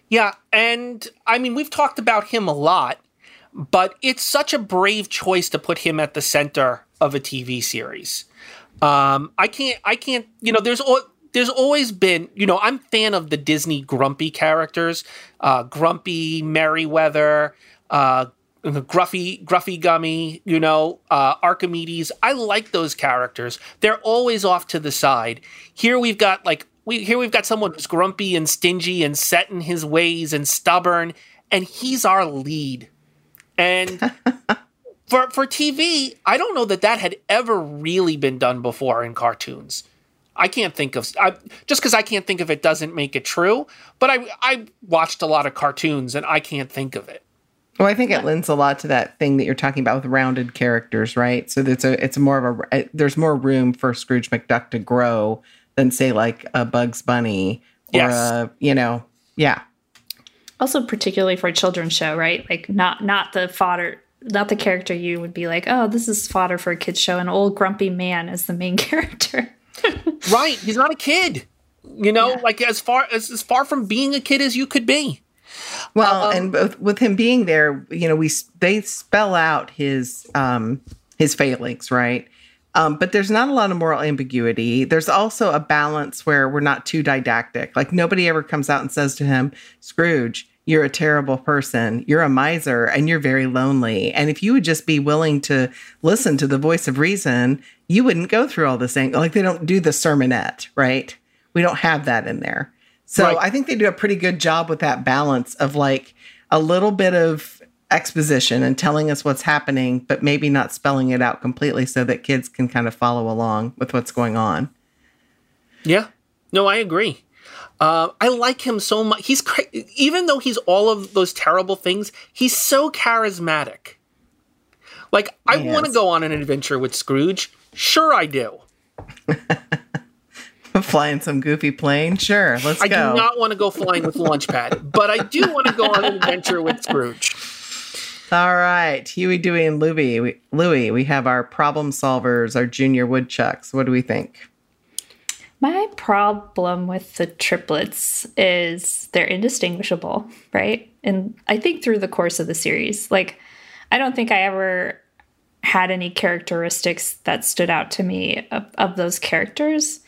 Yeah, and I mean, we've talked about him a lot, but it's such a brave choice to put him at the center of a TV series. Um, I can't, I can't, you know, there's all there's always been, you know, I'm fan of the Disney grumpy characters, uh, Grumpy, Merryweather, uh, Gruffi, Gruffi Gummi, you know, uh, Archimedes. I like those characters. They're always off to the side. Here we've got like we here we've got someone who's grumpy and stingy and set in his ways and stubborn, and he's our lead. And for for TV, I don't know that that had ever really been done before in cartoons. I can't think of I, just because I can't think of it doesn't make it true. But I I watched a lot of cartoons and I can't think of it. Well, I think it lends a lot to that thing that you're talking about with rounded characters, right? So it's a it's more of a eh, there's more room for Scrooge McDuck to grow than say like a Bugs Bunny or yes. a you know yeah. Also, particularly for a children's show, right? Like not not the fodder, not the character you would be like, oh, this is fodder for a kids show. An old grumpy man is the main character. right? He's not a kid. You know, yeah. like as far as as far from being a kid as you could be. Well, um, and both, with him being there, you know, we they spell out his um his failings, right? Um, but there's not a lot of moral ambiguity. There's also a balance where we're not too didactic. Like nobody ever comes out and says to him, Scrooge, you're a terrible person. You're a miser and you're very lonely. And if you would just be willing to listen to the voice of reason, you wouldn't go through all this thing. Like they don't do the sermonette, right? We don't have that in there. So right. I think they do a pretty good job with that balance of like a little bit of exposition and telling us what's happening, but maybe not spelling it out completely so that kids can kind of follow along with what's going on. Yeah. No, I agree. Uh, I like him so much. He's cra- even though he's all of those terrible things, he's so charismatic. Like I yes. want to go on an adventure with Scrooge. Sure, I do. flying some goofy plane? Sure, let's I go. I do not want to go flying with Launchpad, but I do want to go on an adventure with Scrooge. All right, Huey, Dewey, and Louie. We, Louie, we have our problem solvers, our junior woodchucks. What do we think? My problem with the triplets is they're indistinguishable, right? And I think through the course of the series, like, I don't think I ever had any characteristics that stood out to me of, of those characters.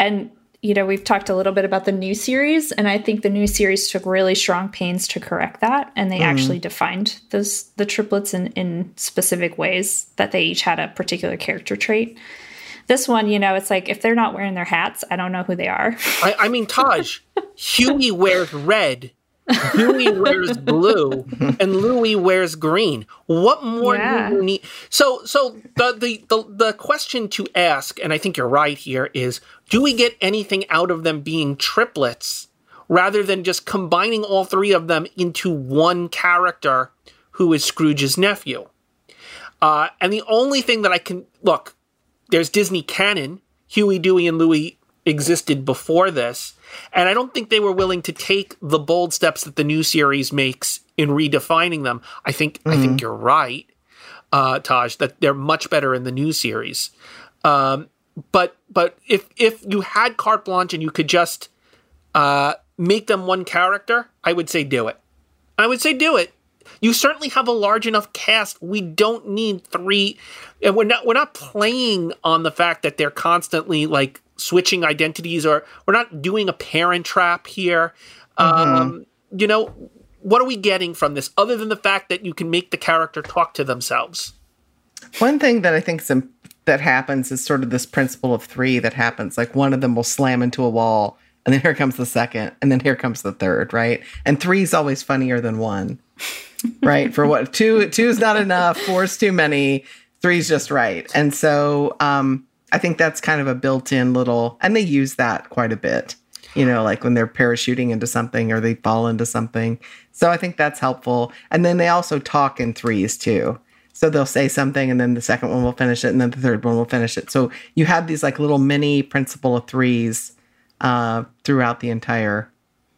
And you know, we've talked a little bit about the new series, and I think the new series took really strong pains to correct that, and they mm. actually defined those the triplets in, in specific ways that they each had a particular character trait. This one, you know, it's like if they're not wearing their hats, I don't know who they are. I, I mean, Taj, Huey wears red Huey wears blue and Louie wears green. What more yeah. do you need? So, so the, the the the question to ask, and I think you're right here, is: Do we get anything out of them being triplets rather than just combining all three of them into one character who is Scrooge's nephew? Uh, and the only thing that I can look, there's Disney canon. Huey, Dewey, and Louie existed before this. And I don't think they were willing to take the bold steps that the new series makes in redefining them. I think mm-hmm. I think mm-hmm. you're right, uh, Taj, that they're much better in the new series. Um, but but if if you had carte blanche and you could just uh, make them one character, I would say do it. I would say do it you certainly have a large enough cast. We don't need three. And we're not we're not playing on the fact that they're constantly like switching identities, or we're not doing a parent trap here. Mm-hmm. Um, you know, what are we getting from this other than the fact that you can make the character talk to themselves? One thing that I think some, that happens is sort of this principle of three that happens. Like one of them will slam into a wall, and then here comes the second, and then here comes the third, right? And three is always funnier than one, right? For what two two is not enough, four is too many, three is just right. And so um, I think that's kind of a built-in little, and they use that quite a bit. You know, like when they're parachuting into something or they fall into something. So I think that's helpful. And then they also talk in threes too. So they'll say something and then the second one will finish it and then the third one will finish it. So you have these like little mini principle of threes uh, throughout the entire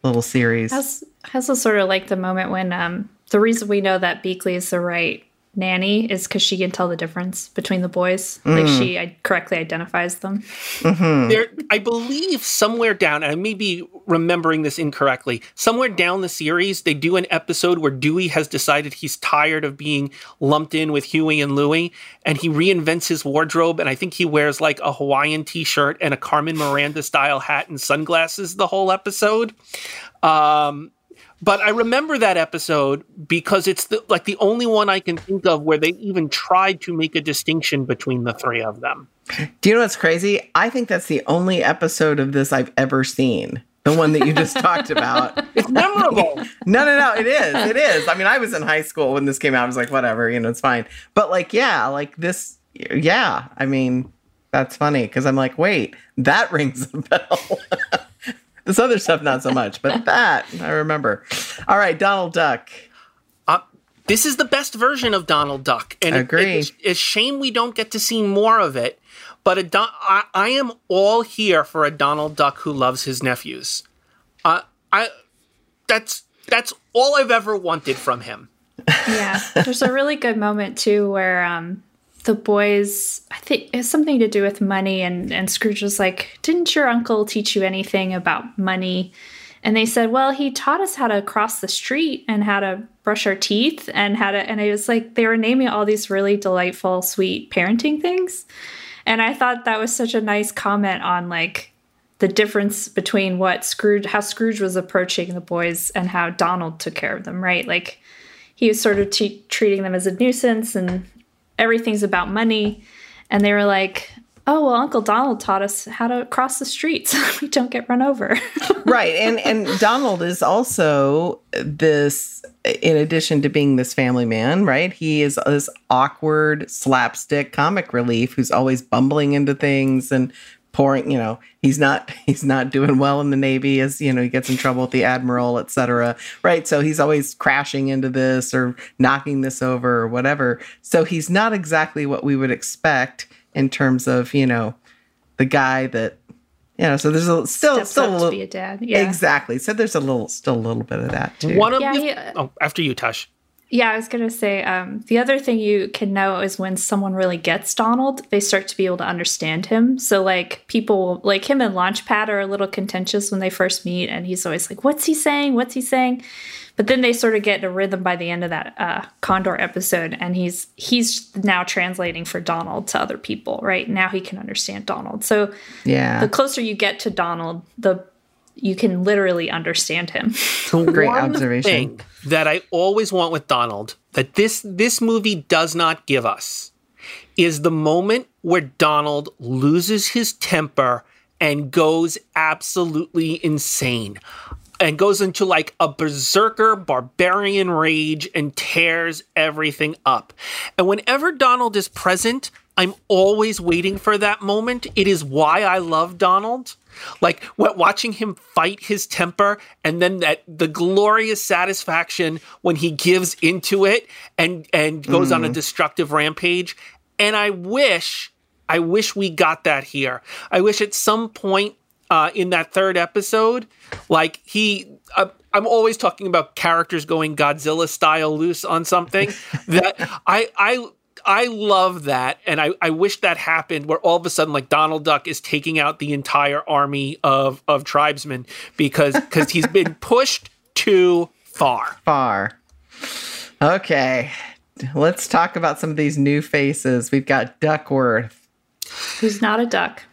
little series. Has also sort of like the moment when um, the reason we know that Beakley is the right nanny is because she can tell the difference between the boys. Mm. Like she correctly identifies them. Mm-hmm. There, I believe somewhere down, I may be remembering this incorrectly. Somewhere down the series, they do an episode where Dewey has decided he's tired of being lumped in with Huey and Louie, and he reinvents his wardrobe. And I think he wears like a Hawaiian T-shirt and a Carmen Miranda style hat and sunglasses the whole episode. Um, but I remember that episode because it's the, like the only one I can think of where they even tried to make a distinction between the three of them. Do you know what's crazy? I think that's the only episode of this I've ever seen. The one that you just talked about. It's memorable. no, no, no. It is. It is. I mean, I was in high school when this came out. I was like, whatever, you know, it's fine. But like, yeah, like this, yeah. I mean, that's funny because I'm like, wait, that rings a bell. This other stuff, not so much, but that I remember. All right, Donald Duck. Uh, this is the best version of Donald Duck, and agree. It, it, it's shame we don't get to see more of it. But a Don- I, I, am all here for a Donald Duck who loves his nephews. Uh, I that's that's all I've ever wanted from him. Yeah, there's a really good moment too where um, the boys i think it has something to do with money and and scrooge was like didn't your uncle teach you anything about money? And they said well he taught us how to cross the street and how to brush our teeth and how to and it was like they were naming all these really delightful sweet parenting things. And i thought that was such a nice comment on like the difference between what scrooge how scrooge was approaching the boys and how donald took care of them right? Like he was sort of t- treating them as a nuisance and everything's about money. And they were like, oh well uncle donald taught us how to cross the street so we don't get run over right and and donald is also this in addition to being this family man right he is this awkward slapstick comic relief who's always bumbling into things and pouring you know he's not he's not doing well in the navy as you know he gets in trouble with the admiral etc right? So he's always crashing into this or knocking this over or whatever. So he's not exactly what we would expect in terms of you know the guy that you know so there's a still Steps still a little be a dad yeah. Exactly. So there's a little still a little bit of that too. One of yeah, the, he, uh, oh after you Taj yeah, I was going to say um, the other thing you can know is when someone really gets Donald, they start to be able to understand him. So, like, people like him and Launchpad are a little contentious when they first meet, and he's always like, What's he saying? What's he saying? But then they sort of get a rhythm by the end of that uh, Condor episode, and he's he's now translating for Donald to other people. Right now, he can understand Donald. So, yeah, the closer you get to Donald, the you can literally understand him. Great observation. Thing that I always want with Donald that this this movie does not give us is the moment where Donald loses his temper and goes absolutely insane and goes into like a berserker barbarian rage and tears everything up. And whenever Donald is present, I'm always waiting for that moment. It is why I love Donald. Like watching him fight his temper and then that the glorious satisfaction when he gives into it and and goes mm. on a mm. destructive rampage. And I wish I wish we got that here. I wish at some point uh, in that third episode, like he, uh, I'm always talking about characters going Godzilla style loose on something. that I, I I love that, and I, I wish that happened where all of a sudden like Donald Duck is taking out the entire army of of tribesmen because because he's been pushed too far. Far. Okay, let's talk about some of these new faces. We've got Duckworth. Who's not a duck.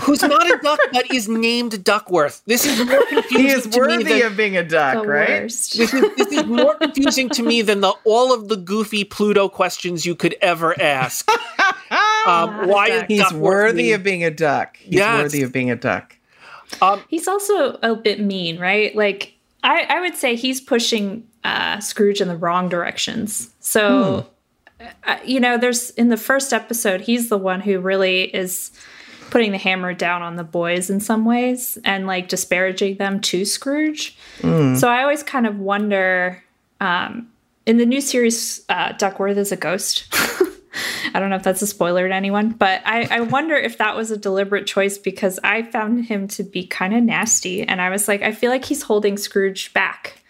Who's not a duck but is named Duckworth. This is more confusing. He is to me worthy than, of being a duck, The right? worst. this is, this is more confusing to me than the all of the goofy Pluto questions you could ever ask. Um, why is. He's Duckworth worthy named- of being a duck. He's Yes. worthy of being a duck. He's also a bit mean, right? Like I, I would say he's pushing uh, Scrooge in the wrong directions. So, uh, you know, there's in the first episode, he's the one who really is putting the hammer down on the boys in some ways and like disparaging them to Scrooge. So I always kind of wonder. Um, in the new series, uh, Duckworth is a ghost. I don't know if that's a spoiler to anyone, but I, I wonder if that was a deliberate choice because I found him to be kind of nasty. And I was like, I feel like he's holding Scrooge back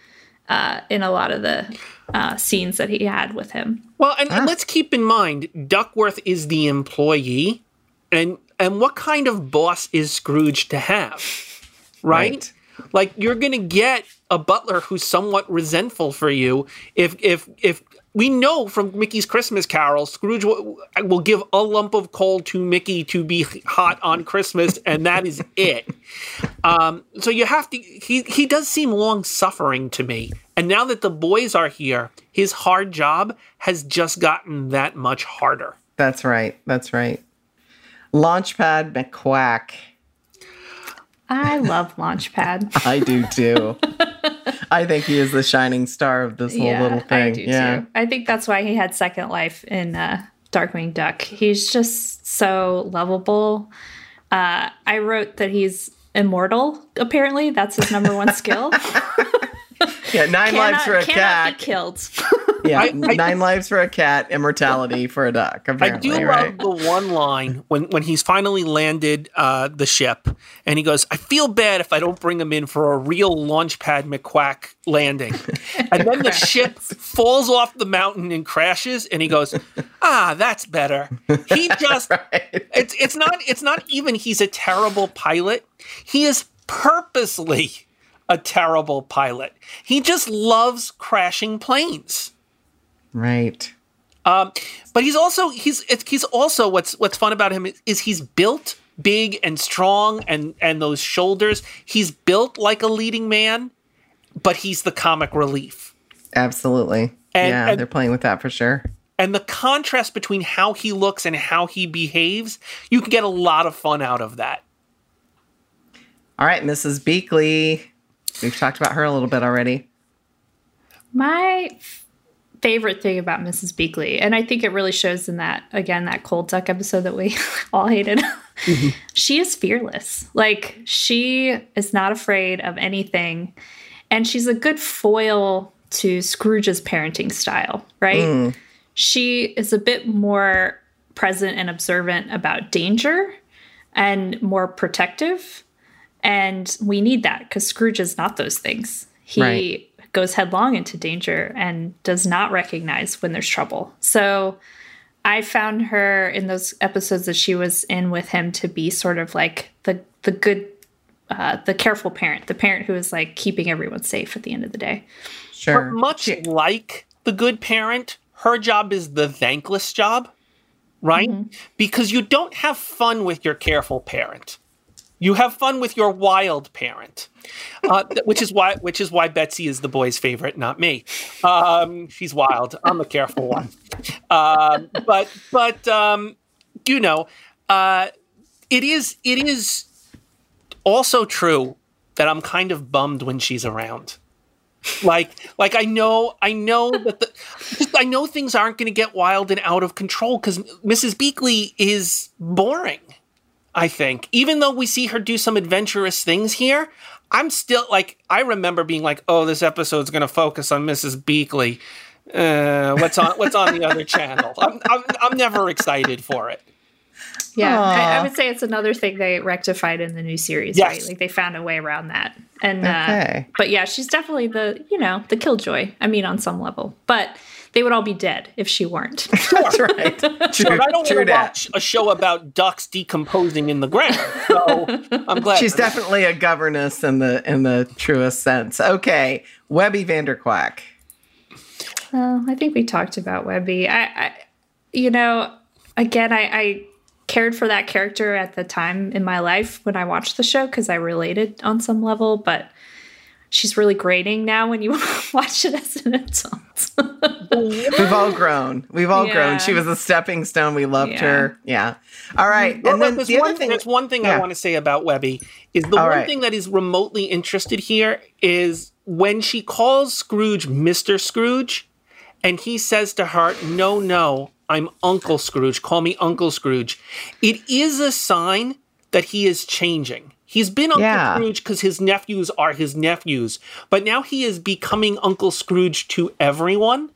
uh, in a lot of the uh, scenes that he had with him. Well, and, and let's keep in mind, Duckworth is the employee, and and what kind of boss is Scrooge to have, right? Right. Like you're gonna get a butler who's somewhat resentful for you if if if we know from Mickey's Christmas Carol, Scrooge will, will give a lump of coal to Mickey to be hot on Christmas, and that is it. Um, so you have to. He he does seem long suffering to me, and now that the boys are here, his hard job has just gotten that much harder. That's right. That's right. Launchpad McQuack. I love Launchpad. I do too. I think he is the shining star of this whole little thing. I do yeah. too. I think that's why he had second life in uh, Darkwing Duck. He's just so lovable. Uh, I wrote that he's immortal. Apparently, that's his number one skill. Yeah, nine lives for a cannot cat. be killed. Yeah, I- I- nine lives for a cat, immortality for a duck. I do right? love the one line when when he's finally landed uh, the ship, and he goes, "I feel bad if I don't bring him in for a real launchpad McQuack landing." And then the ship falls off the mountain and crashes, and he goes, "Ah, that's better." He just it's it's not it's not even he's a terrible pilot. He is purposely a terrible pilot. He just loves crashing planes. Right. Um, but he's also he's it's, he's also what's what's fun about him is, is he's built big and strong and and those shoulders. He's built like a leading man, but he's the comic relief. Absolutely. And- yeah, and- they're playing with that for sure. And the contrast between how he looks and how he behaves, you can get a lot of fun out of that. All right, Mrs. Beakley. We've talked about her a little bit already. My f- favorite thing about Mrs. Beakley, and I think it really shows in that again that cold duck episode that we all hated. Mm-hmm. she is fearless. Like she is not afraid of anything, and she's a good foil to Scrooge's parenting style, right? Mm. She is a bit more present and observant about danger and more protective. And we need that because Scrooge is not those things. He Right. Goes headlong into danger and does not recognize when there's trouble. So I found her in those episodes that she was in with him to be sort of like the the good uh, the careful parent, the parent who is like keeping everyone safe at the end of the day. Sure. Much like the good parent, her job is the thankless job, right? Because you don't have fun with your careful parent. You have fun with your wild parent, uh, which is why which is why Betsy is the boy's favorite, not me. Um, she's wild. I'm the careful one. Um, but but um, you know, uh, it is it is also true that I'm kind of bummed when she's around. Like like I know I know that the just, I know things aren't going to get wild and out of control because Mrs. Beakley is boring. I think even though we see her do some adventurous things here, I'm still like I remember being like, oh, this episode's going to focus on Mrs. Beakley. Uh, what's on what's on the other channel? I'm, I'm I'm never excited for it. Yeah, I, I would say it's another thing they rectified in the new series, Yes. right? Like they found a way around that. And Okay. uh, but yeah, she's definitely the you know the killjoy. I mean, on some level, but they would all be dead if she weren't. That's right. True, But I don't want to watch a show about ducks decomposing in the ground. So I'm glad She's for that. definitely a governess in the in the truest sense. Okay, Webby Vanderquack. Well, I think we talked about Webby. I, I you know, again, I, I cared for that character at the time in my life when I watched the show because I related on some level, but she's really grating now when you watch it as an adult. We've all grown. We've all Yeah. grown. She was a stepping stone. We loved Yeah. her. Yeah. All right. Mm-hmm. Well, And then there's the one, other thing. there's one thing yeah. I want to say about Webby is the All one right. thing that is remotely interested here is when she calls Scrooge Mr. Scrooge, and he says to her, "No, no, I'm Uncle Scrooge. Call me Uncle Scrooge." It is a sign that he is changing. He's been Uncle Yeah. Scrooge because his nephews are his nephews, but now he is becoming Uncle Scrooge to everyone.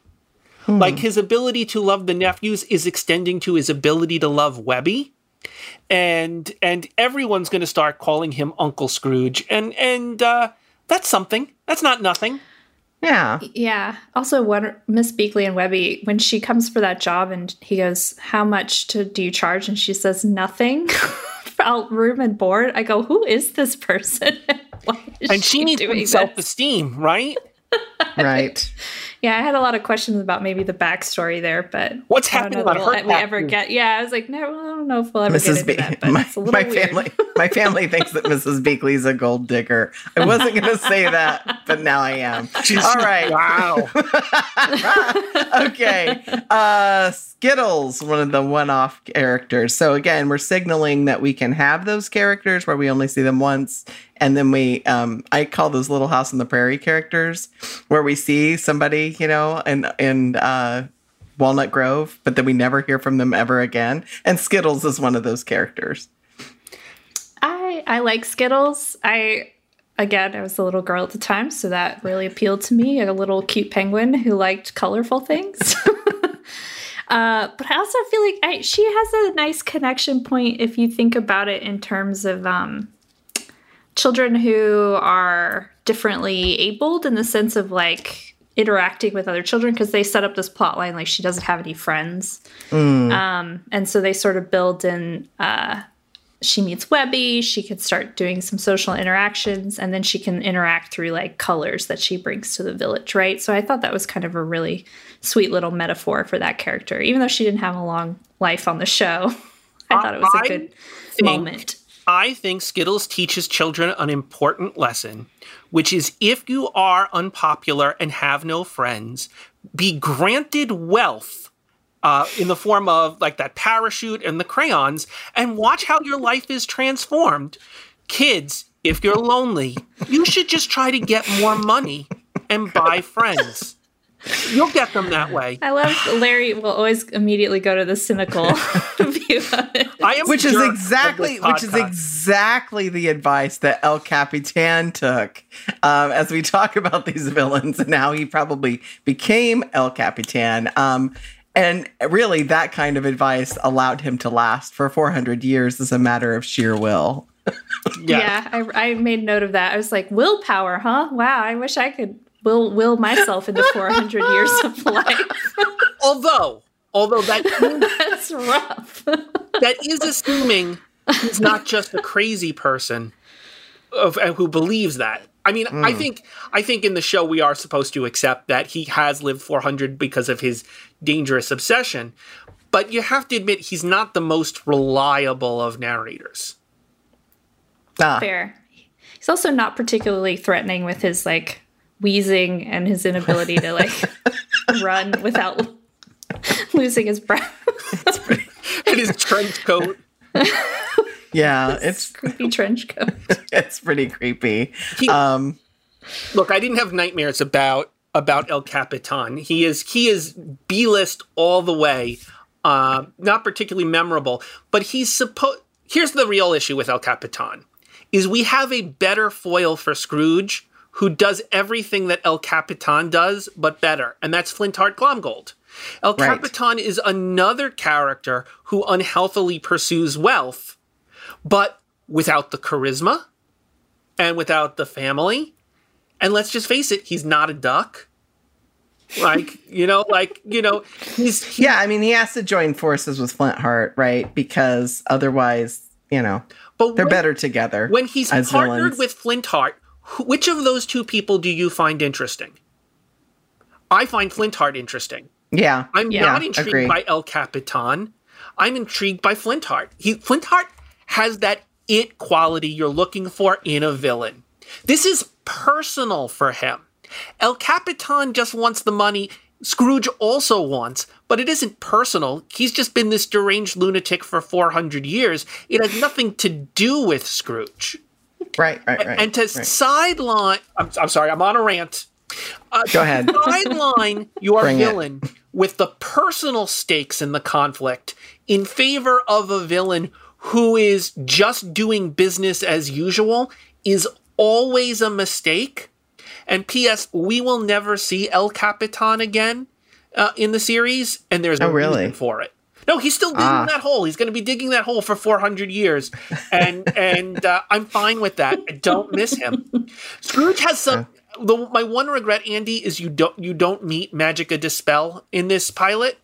Hmm. Like his ability to love the nephews is extending to his ability to love Webby and and everyone's going to start calling him Uncle Scrooge, and and uh, that's something. That's not nothing. Yeah. yeah. Also, what Miss Beakley and Webby, when she comes for that job and he goes, How much to, do you charge? And she says, Nothing. About room and board. I go, Who is this person? Why is And she, needs doing some self esteem, right? Right. Yeah, I had a lot of questions about maybe the backstory there, but What's I don't know happening that on we'll, her we ever get. Yeah, I was like, no, I don't know if we'll ever get into Be- that, but my, it's a my family my family thinks that Mrs. Beakley's a gold digger. I wasn't going to say that, but now I am. All right. Wow. okay. Uh Skittles, one of the one-off characters. So again, we're signaling that we can have those characters where we only see them once and then we um I call those little house on the prairie characters where we see somebody, you know, in in uh Walnut Grove, but then we never hear from them ever again. And Skittles is one of those characters. I I like Skittles. I again, I was a little girl at the time, so that really appealed to me. A little cute penguin who liked colorful things. uh, but I also feel like I, she has a nice connection point if you think about it in terms of um, children who are differently abled in the sense of like interacting with other children because they set up this plot line like she doesn't have any friends um, and so they sort of build in uh, she meets Webby, she can start doing some social interactions, and then she can interact through like colors that she brings to the village, right? So I thought that was kind of a really sweet little metaphor for that character, even though she didn't have a long life on the show. I thought it was a good think- moment. I think Skittles teaches children an important lesson, which is if you are unpopular and have no friends, be granted wealth uh, in the form of like that parachute and the crayons, and watch how your life is transformed. Kids, if you're lonely, you should just try to get more money and buy friends. You'll get them that way. I love Larry will always immediately go to the cynical view of it. I am which is exactly which is exactly the advice that El Capitan took um, as we talk about these villains and how he probably became El Capitan. Um, and really, that kind of advice allowed him to last for 400 years as a matter of sheer will. Yeah, I, I made note of that. I was like, willpower, huh? Wow, I wish I could will will myself into 400 years of life. Although, although that That's rough. that is assuming he's not just a crazy person of, uh, who believes that. I mean, I think I think in the show we are supposed to accept that he has lived 400 because of his dangerous obsession, but you have to admit he's not the most reliable of narrators. Ah, Fair. He's also not particularly threatening with his like wheezing and his inability to like run without losing his breath. And his trench coat. yeah, it's Creepy trench coat. it's pretty creepy. He- Um, Look, I didn't have nightmares about about El Capitan. He is he is B list all the way. Uh, not particularly memorable, but he's supposed. Here's the real issue with El Capitan: is we have a better foil for Scrooge who does everything that El Capitan does, but better, and that's Flintheart Glomgold. El Right. Capitan is another character who unhealthily pursues wealth, but without the charisma and without the family and let's just face it, he's not a duck. Like, you know, like, you know, he's he- yeah, I mean, he has to join forces with Flintheart, right? Because otherwise, you know, but they're when, better together. when he's partnered villains. with Flintheart, wh- which of those two people do you find interesting? I find Flintheart interesting. Yeah. I'm Yeah. not intrigued agreed. by El Capitan. I'm intrigued by Flintheart. He Flintheart has that it quality you're looking for in a villain. This is personal for him. El Capitan just wants the money. Scrooge also wants, but it isn't personal. He's just been this deranged lunatic for 400 years. It has nothing to do with Scrooge. Right, right, right. and to right. sideline, I'm, I'm sorry, I'm on a rant. Uh, Go ahead. sideline your Bring it. villain with the personal stakes in the conflict in favor of a villain who is just doing business as usual is always a mistake. And P.S. We will never see El Capitan again uh, in the series, and there's no Oh, really? reason for it. No, he's still digging Ah. that hole. He's going to be digging that hole for 400 years, and and uh, I'm fine with that. I don't miss him. Scrooge has some. The, my one regret, Andy, is you don't you don't meet Magica De Spell in this pilot,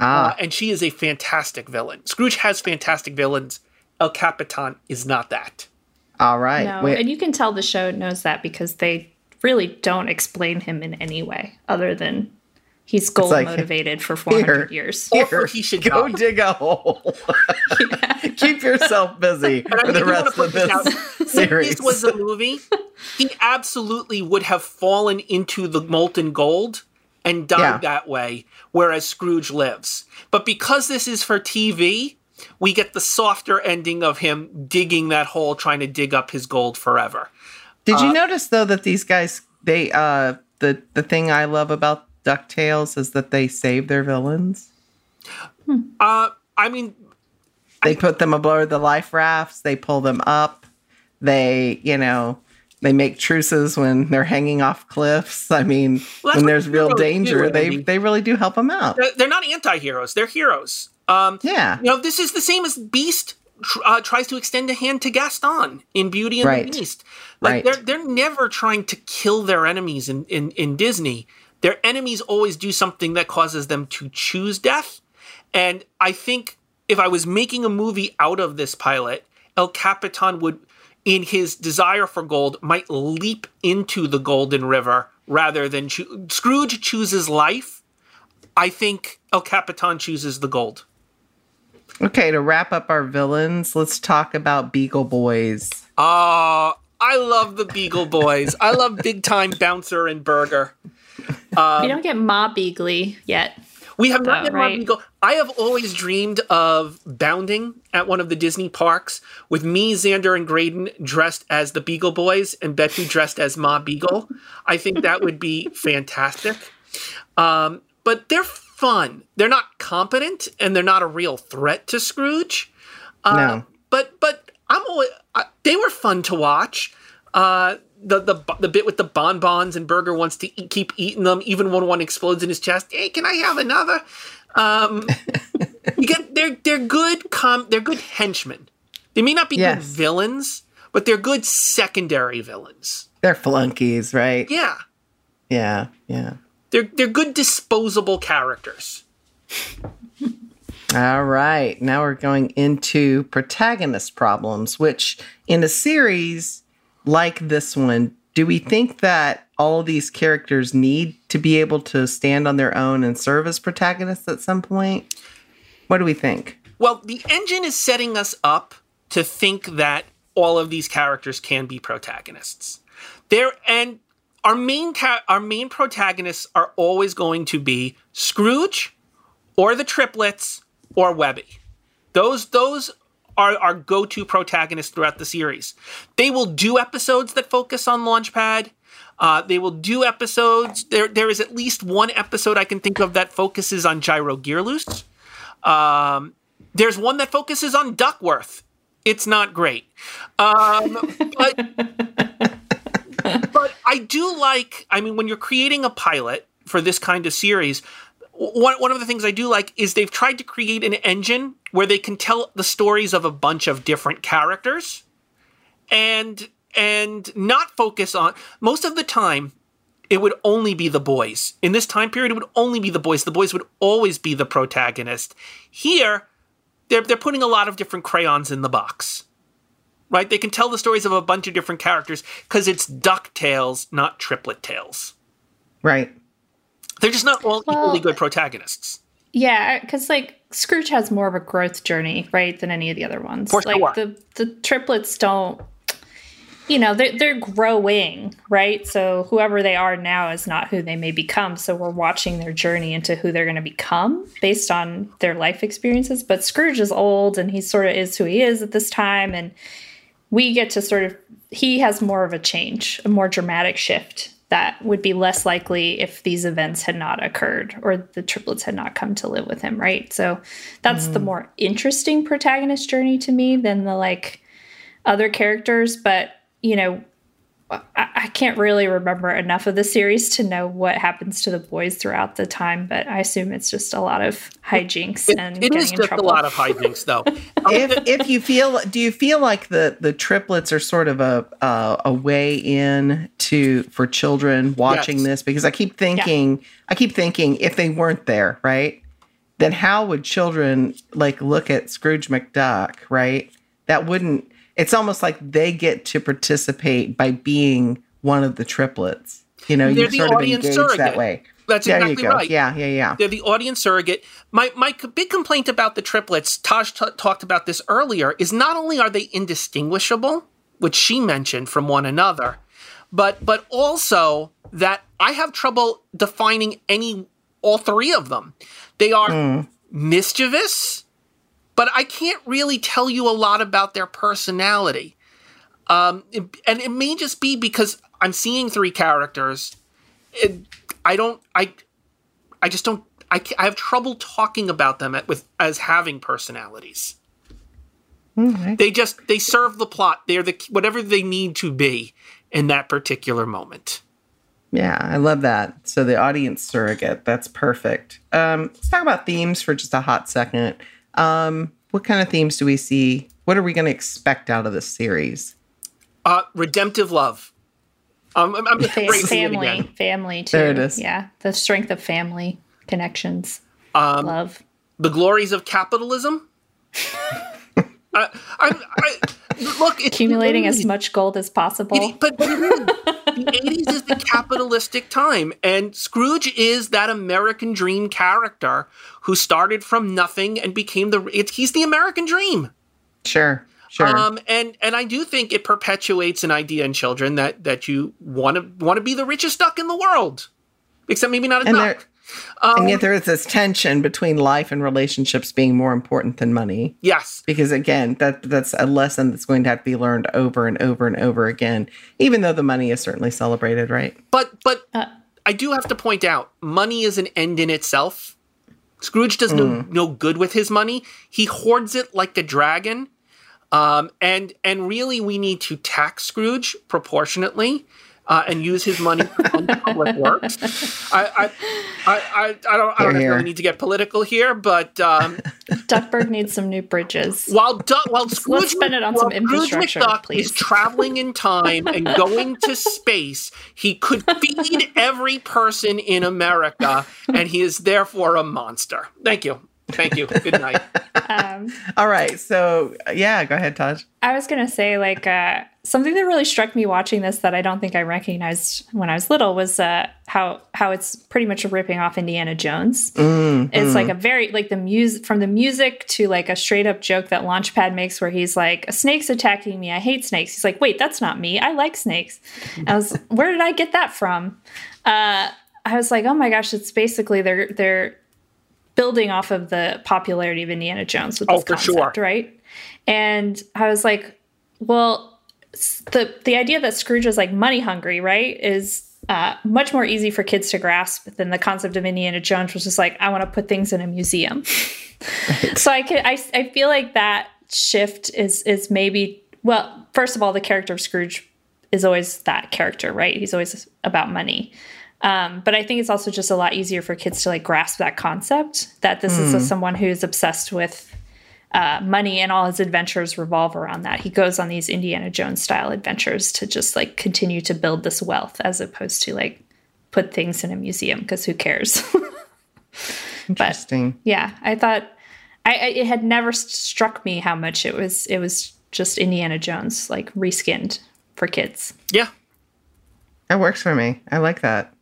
Ah, uh, and she is a fantastic villain. Scrooge has fantastic villains. El Capitan is not that. all right. No, and you can tell the show knows that because they really don't explain him in any way other than he's goal like, motivated for 400 years. Or he should go die. dig a hole. Keep yourself busy And I for the think we wanna rest of this out. this If series. this was a movie, he absolutely would have fallen into the molten gold and died Yeah. that way, whereas Scrooge lives. But because this is for TV, we get the softer ending of him digging that hole, trying to dig up his gold forever. Did uh, you notice though that these guys they uh the the thing I love about DuckTales is that they save their villains. Uh, I mean, They put them aboard the life rafts, they pull them up, they, you know, they make truces when they're hanging off cliffs. I mean, Well, when there's real heroes do, danger, they Andy. they really do help them out. they're- they're not anti-heroes; they're heroes. Um, Yeah. You know, this is the same as Beast uh, tries to extend a hand to Gaston in Beauty and Right. the Beast. Like Right. they're they're never trying to kill their enemies in, in, in Disney. Their enemies always do something that causes them to choose death. And I think if I was making a movie out of this pilot, El Capitan would, in his desire for gold, might leap into the Golden River rather than choo- Scrooge chooses life. I think El Capitan chooses the gold. Okay, to wrap up our villains, let's talk about Beagle Boys. Oh, I love the Beagle Boys. I love Big Time Bouncer and Burger. We don't get Ma Beagley yet. We have not Oh, yet right. right. Beagle. I have always dreamed of bounding at one of the Disney parks with me, Xander, and Graydon dressed as the Beagle Boys and Betsy dressed as Ma Beagle. I think that would be fantastic. Um, but they're fun. They're not competent and they're not a real threat to Scrooge. Uh, No. But but I'm always, uh, they were fun to watch. Uh, the the the bit with the bonbons and Burger wants to eat, keep eating them even when one explodes in his chest. Hey, can I have another? Um, you get they're they're good com they're good henchmen. They may not be Yes. good villains, but they're good secondary villains. They're flunkies, right? Yeah, Yeah, yeah. they're they're good disposable characters. All right. Now we're going into protagonist problems, which in a series like this one, do we think that all these characters need to be able to stand on their own and serve as protagonists at some point? What do we think? Well, the engine is setting us up to think that all of these characters can be protagonists. There and our main ca- our main protagonists are always going to be Scrooge or the triplets or Webby. Those those are our go-to protagonists throughout the series. They will do episodes that focus on Launchpad. Uh, they will do episodes. There, there is at least one episode I can think of that focuses on Gyro Gearloose. Um, there's one that focuses on Duckworth. It's not great. Um, but, but I do like, I mean, when you're creating a pilot for this kind of series, one, one of the things I do like is they've tried to create an engine where they can tell the stories of a bunch of different characters and and not focus on most of the time it would only be the boys. In this time period, it would only be the boys. The boys would always be the protagonist. Here, they're, they're putting a lot of different crayons in the box. Right? They can tell the stories of a bunch of different characters because it's Duck Tales, not Triplet Tales. Right. They're just not all Well- equally good protagonists. Yeah, because like Scrooge has more of a growth journey, right, than any of the other ones. Like the the triplets don't, you know, they're they're growing, right? So whoever they are now is not who they may become. So we're watching their journey into who they're going to become based on their life experiences. But Scrooge is old, and he sort of is who he is at this time, and we get to sort of he has more of a change, a more dramatic shift that would be less likely if these events had not occurred or the triplets had not come to live with him, right? So that's the mm-hmm. more interesting protagonist journey to me than the like other characters, but you know, I, I can't really remember enough of the series to know what happens to the boys throughout the time, but I assume it's just a lot of hijinks It, and it getting is in just trouble. a lot of hijinks, though. if if you feel do you feel like the the triplets are sort of a uh, a way in to for children watching Yes. this because I keep thinking I keep thinking if they weren't there right then how would children like look at Scrooge McDuck right that wouldn't it's almost like they get to participate by being one of the triplets you know you the sort of audience engage surrogate. that way That's there exactly right. yeah yeah yeah They're the audience surrogate. My my big complaint about the triplets, Taj t- talked about this earlier, is not only are they indistinguishable, which she mentioned from one another, but but also that I have trouble defining any all three of them. They are mm. mischievous, but I can't really tell you a lot about their personality. Um, it- and it may just be because I'm seeing three characters. It, I don't. I I just don't. I, I have trouble talking about them at, with as having personalities. They just they serve the plot. They're the whatever they need to be in that particular moment. Yeah, I love that. So the audience surrogate, that's perfect. Um, let's talk about themes for just a hot second. Um, what kind of themes do we see? What are we going to expect out of this series? Uh, redemptive love. Um, I'm, I'm Fa- family, family too. There it is. Yeah, the strength of family connections, Um, love. The glories of capitalism. I, I, I, look, it's Accumulating the as much gold as possible. It- but, but it is. the 80s is the capitalistic time, and Scrooge is that American dream character who started from nothing and became the. It, he's the American dream. Sure, sure. Um, and and I do think it perpetuates an idea in children that that you want to want to be the richest duck in the world, except maybe not a And there- duck. Um, and yet there is this tension between life and relationships being more important than money. Yes, Because again, that that's a lesson that's going to have to be learned over and over and over again, even though the money is certainly celebrated, right? but but Uh. I do have to point out, money is an end in itself. Scrooge does no, no good with his money. He hoards it like a dragon. Um, and and really, we need to tax Scrooge proportionately uh, and use his money to fund public works. I I, I, I, I don't I don't necessarily here. need to get political here, but um, Duckburg needs some new bridges. while Du- while Scrooge, spend it on while some Scrooge infrastructure, McDuck please. is traveling in time and going to space, he could feed every person in America, and he is therefore a monster. Thank you. Thank you. Good night. Um, All right. So yeah, go ahead, Taj. I was gonna say like uh, something that really struck me watching this that I don't think I recognized when I was little was uh, how how it's pretty much ripping off Indiana Jones. It's like a very like the music from the music to like a straight up joke that Launchpad makes where he's like a snake's attacking me. I hate snakes. He's like, wait, that's not me. I like snakes. I was where did I get that from? Uh, I was like, oh my gosh, it's basically they're they're building off of the popularity of Indiana Jones with Oh, this sure. concept, right? And I was like, well, the the idea that Scrooge is like money hungry, right, is uh, much more easy for kids to grasp than the concept of Indiana Jones, which is like I want to put things in a museum. so I can I I feel like that shift is is maybe well, first of all, the character of Scrooge is always that character, right? He's always about money. Um, but I think it's also just a lot easier for kids to like grasp that concept that this is a, someone who's obsessed with uh, money and all his adventures revolve around that. He goes on these Indiana Jones style adventures to just like continue to build this wealth as opposed to like put things in a museum because who cares? Interesting. yeah, I thought I, I it had never struck me how much it was it was just Indiana Jones like reskinned for kids. Yeah. That works for me. I like that.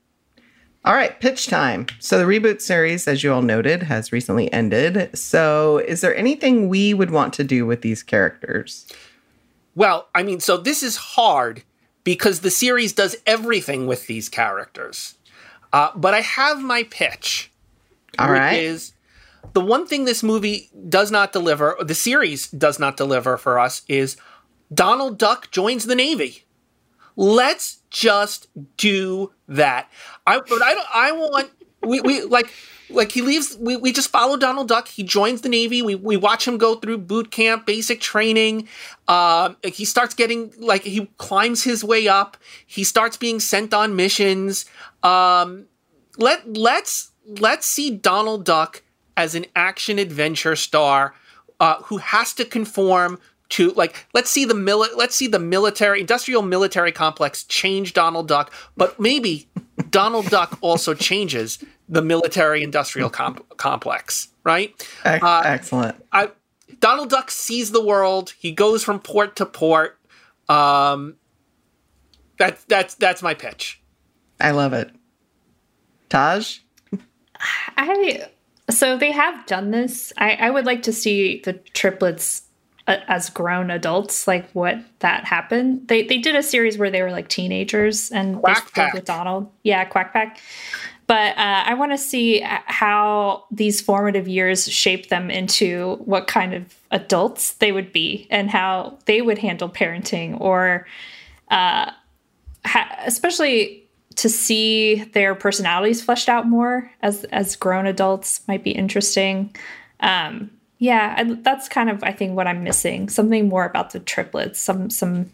All right, pitch time. So the reboot series, as you all noted, has recently ended. So is there anything we would want to do with these characters? Well, I mean, so this is hard because the series does everything with these characters. Uh, but I have my pitch. All which right. Is the one thing this movie does not deliver, or the series does not deliver for us, is Donald Duck joins the Navy. Let's just do that. I but I don't I want we, we like like he leaves we, we just follow Donald Duck. He joins the Navy. We we watch him go through boot camp, basic training. Um he starts getting like he climbs his way up. He starts being sent on missions. Um let let's let's see Donald Duck as an action adventure star uh, who has to conform to like let's see the mili- let's see the military industrial military complex change Donald Duck, but maybe Donald Duck also changes the military industrial com- complex, right? Ec- Uh, Excellent. I Donald Duck sees the world. He goes from port to port. Um, that's that's that's my pitch. I love it. Taj? I so they have done this. I, I would like to see the triplets as grown adults, like what that happened. They they did a series where they were like teenagers and Quack with Donald. Yeah, Quack Pack. But uh, I want to see how these formative years shape them into what kind of adults they would be and how they would handle parenting or uh, ha- especially to see their personalities fleshed out more as as grown adults might be interesting. Um, yeah, I, that's kind of I think what I'm missing. Something more about the triplets. Some some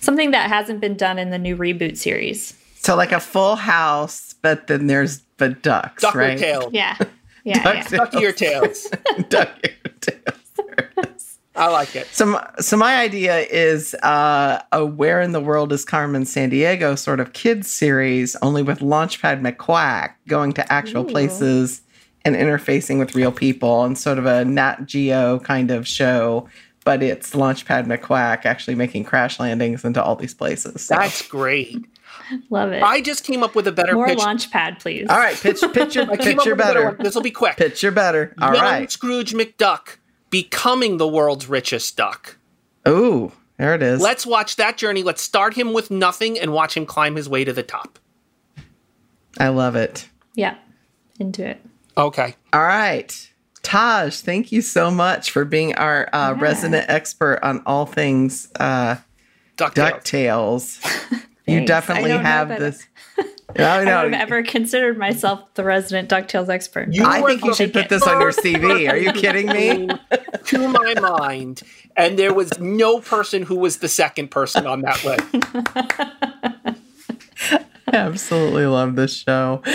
something that hasn't been done in the new reboot series. So like a full house, but then there's but ducks, Duck right? tail. Yeah, yeah, Ducks yeah. Duck your tails. Duck your tails. I like it. So, my- so my idea is uh, a "Where in the World is Carmen Sandiego" sort of kids series, only with Launchpad McQuack going to actual Ooh. places and interfacing with real people, and sort of a Nat Geo kind of show. But it's Launchpad McQuack actually making crash landings into all these places. So- That's great. Love it. I just came up with a better More pitch. launchpad, please. all right, pitch, pitch your, I pitch your better better. This will be quick. pitch your better. All Young right. Scrooge McDuck becoming the world's richest duck. Ooh, there it is. Let's watch that journey. Let's start him with nothing and watch him climb his way to the top. I love it. Yeah, into it. Okay. All right. Taj, thank you so much for being our uh, Yeah. resident expert on all things uh, DuckTales. DuckTales. you Thanks. definitely I don't know have that- this. No, I no. would have ever considered myself the resident Ducktales expert. You I think you should put this on your CV. Are you kidding me? to my mind, and there was no person who was the second person on that list. I absolutely love this show.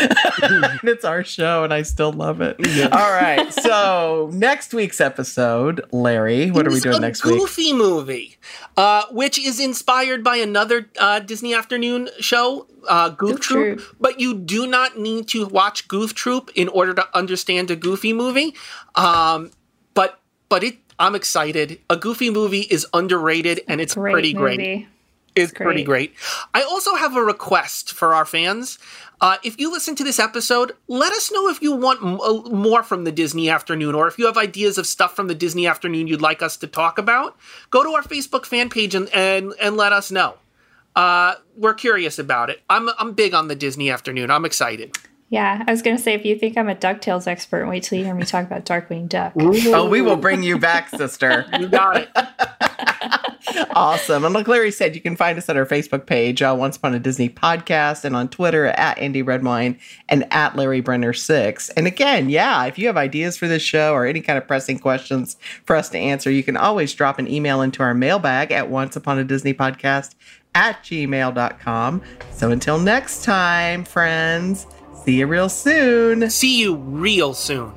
It's our show, and I still love it. All right. So, next week's episode, Larry, what are we doing next week? Goofy movie, uh, which is inspired by another uh, Disney Afternoon show, uh, Goof, Goof Troop. Troop. But you do not need to watch Goof Troop in order to understand a Goofy movie. Um, but but it, I'm excited. A Goofy movie is underrated, and it's Great pretty great. Is pretty great. great. I also have a request for our fans. Uh, if you listen to this episode, let us know if you want m- uh, more from the Disney Afternoon, or if you have ideas of stuff from the Disney Afternoon you'd like us to talk about. Go to our Facebook fan page and and, and let us know. Uh, we're curious about it. I'm I'm big on the Disney Afternoon. I'm excited. Yeah, I was gonna say if you think I'm a Ducktales expert, wait till you hear me talk about Darkwing Duck. Oh, we will bring you back, sister. You got it. awesome. And like Larry said, you can find us at our Facebook page, uh, Once Upon a Disney Podcast, and on Twitter at Andy Redwine and at Larry Brenner6. And again, yeah, if you have ideas for this show or any kind of pressing questions for us to answer, you can always drop an email into our mailbag at Once Upon a Disney Podcast at gmail.com. So until next time, friends, See you real soon. See you real soon.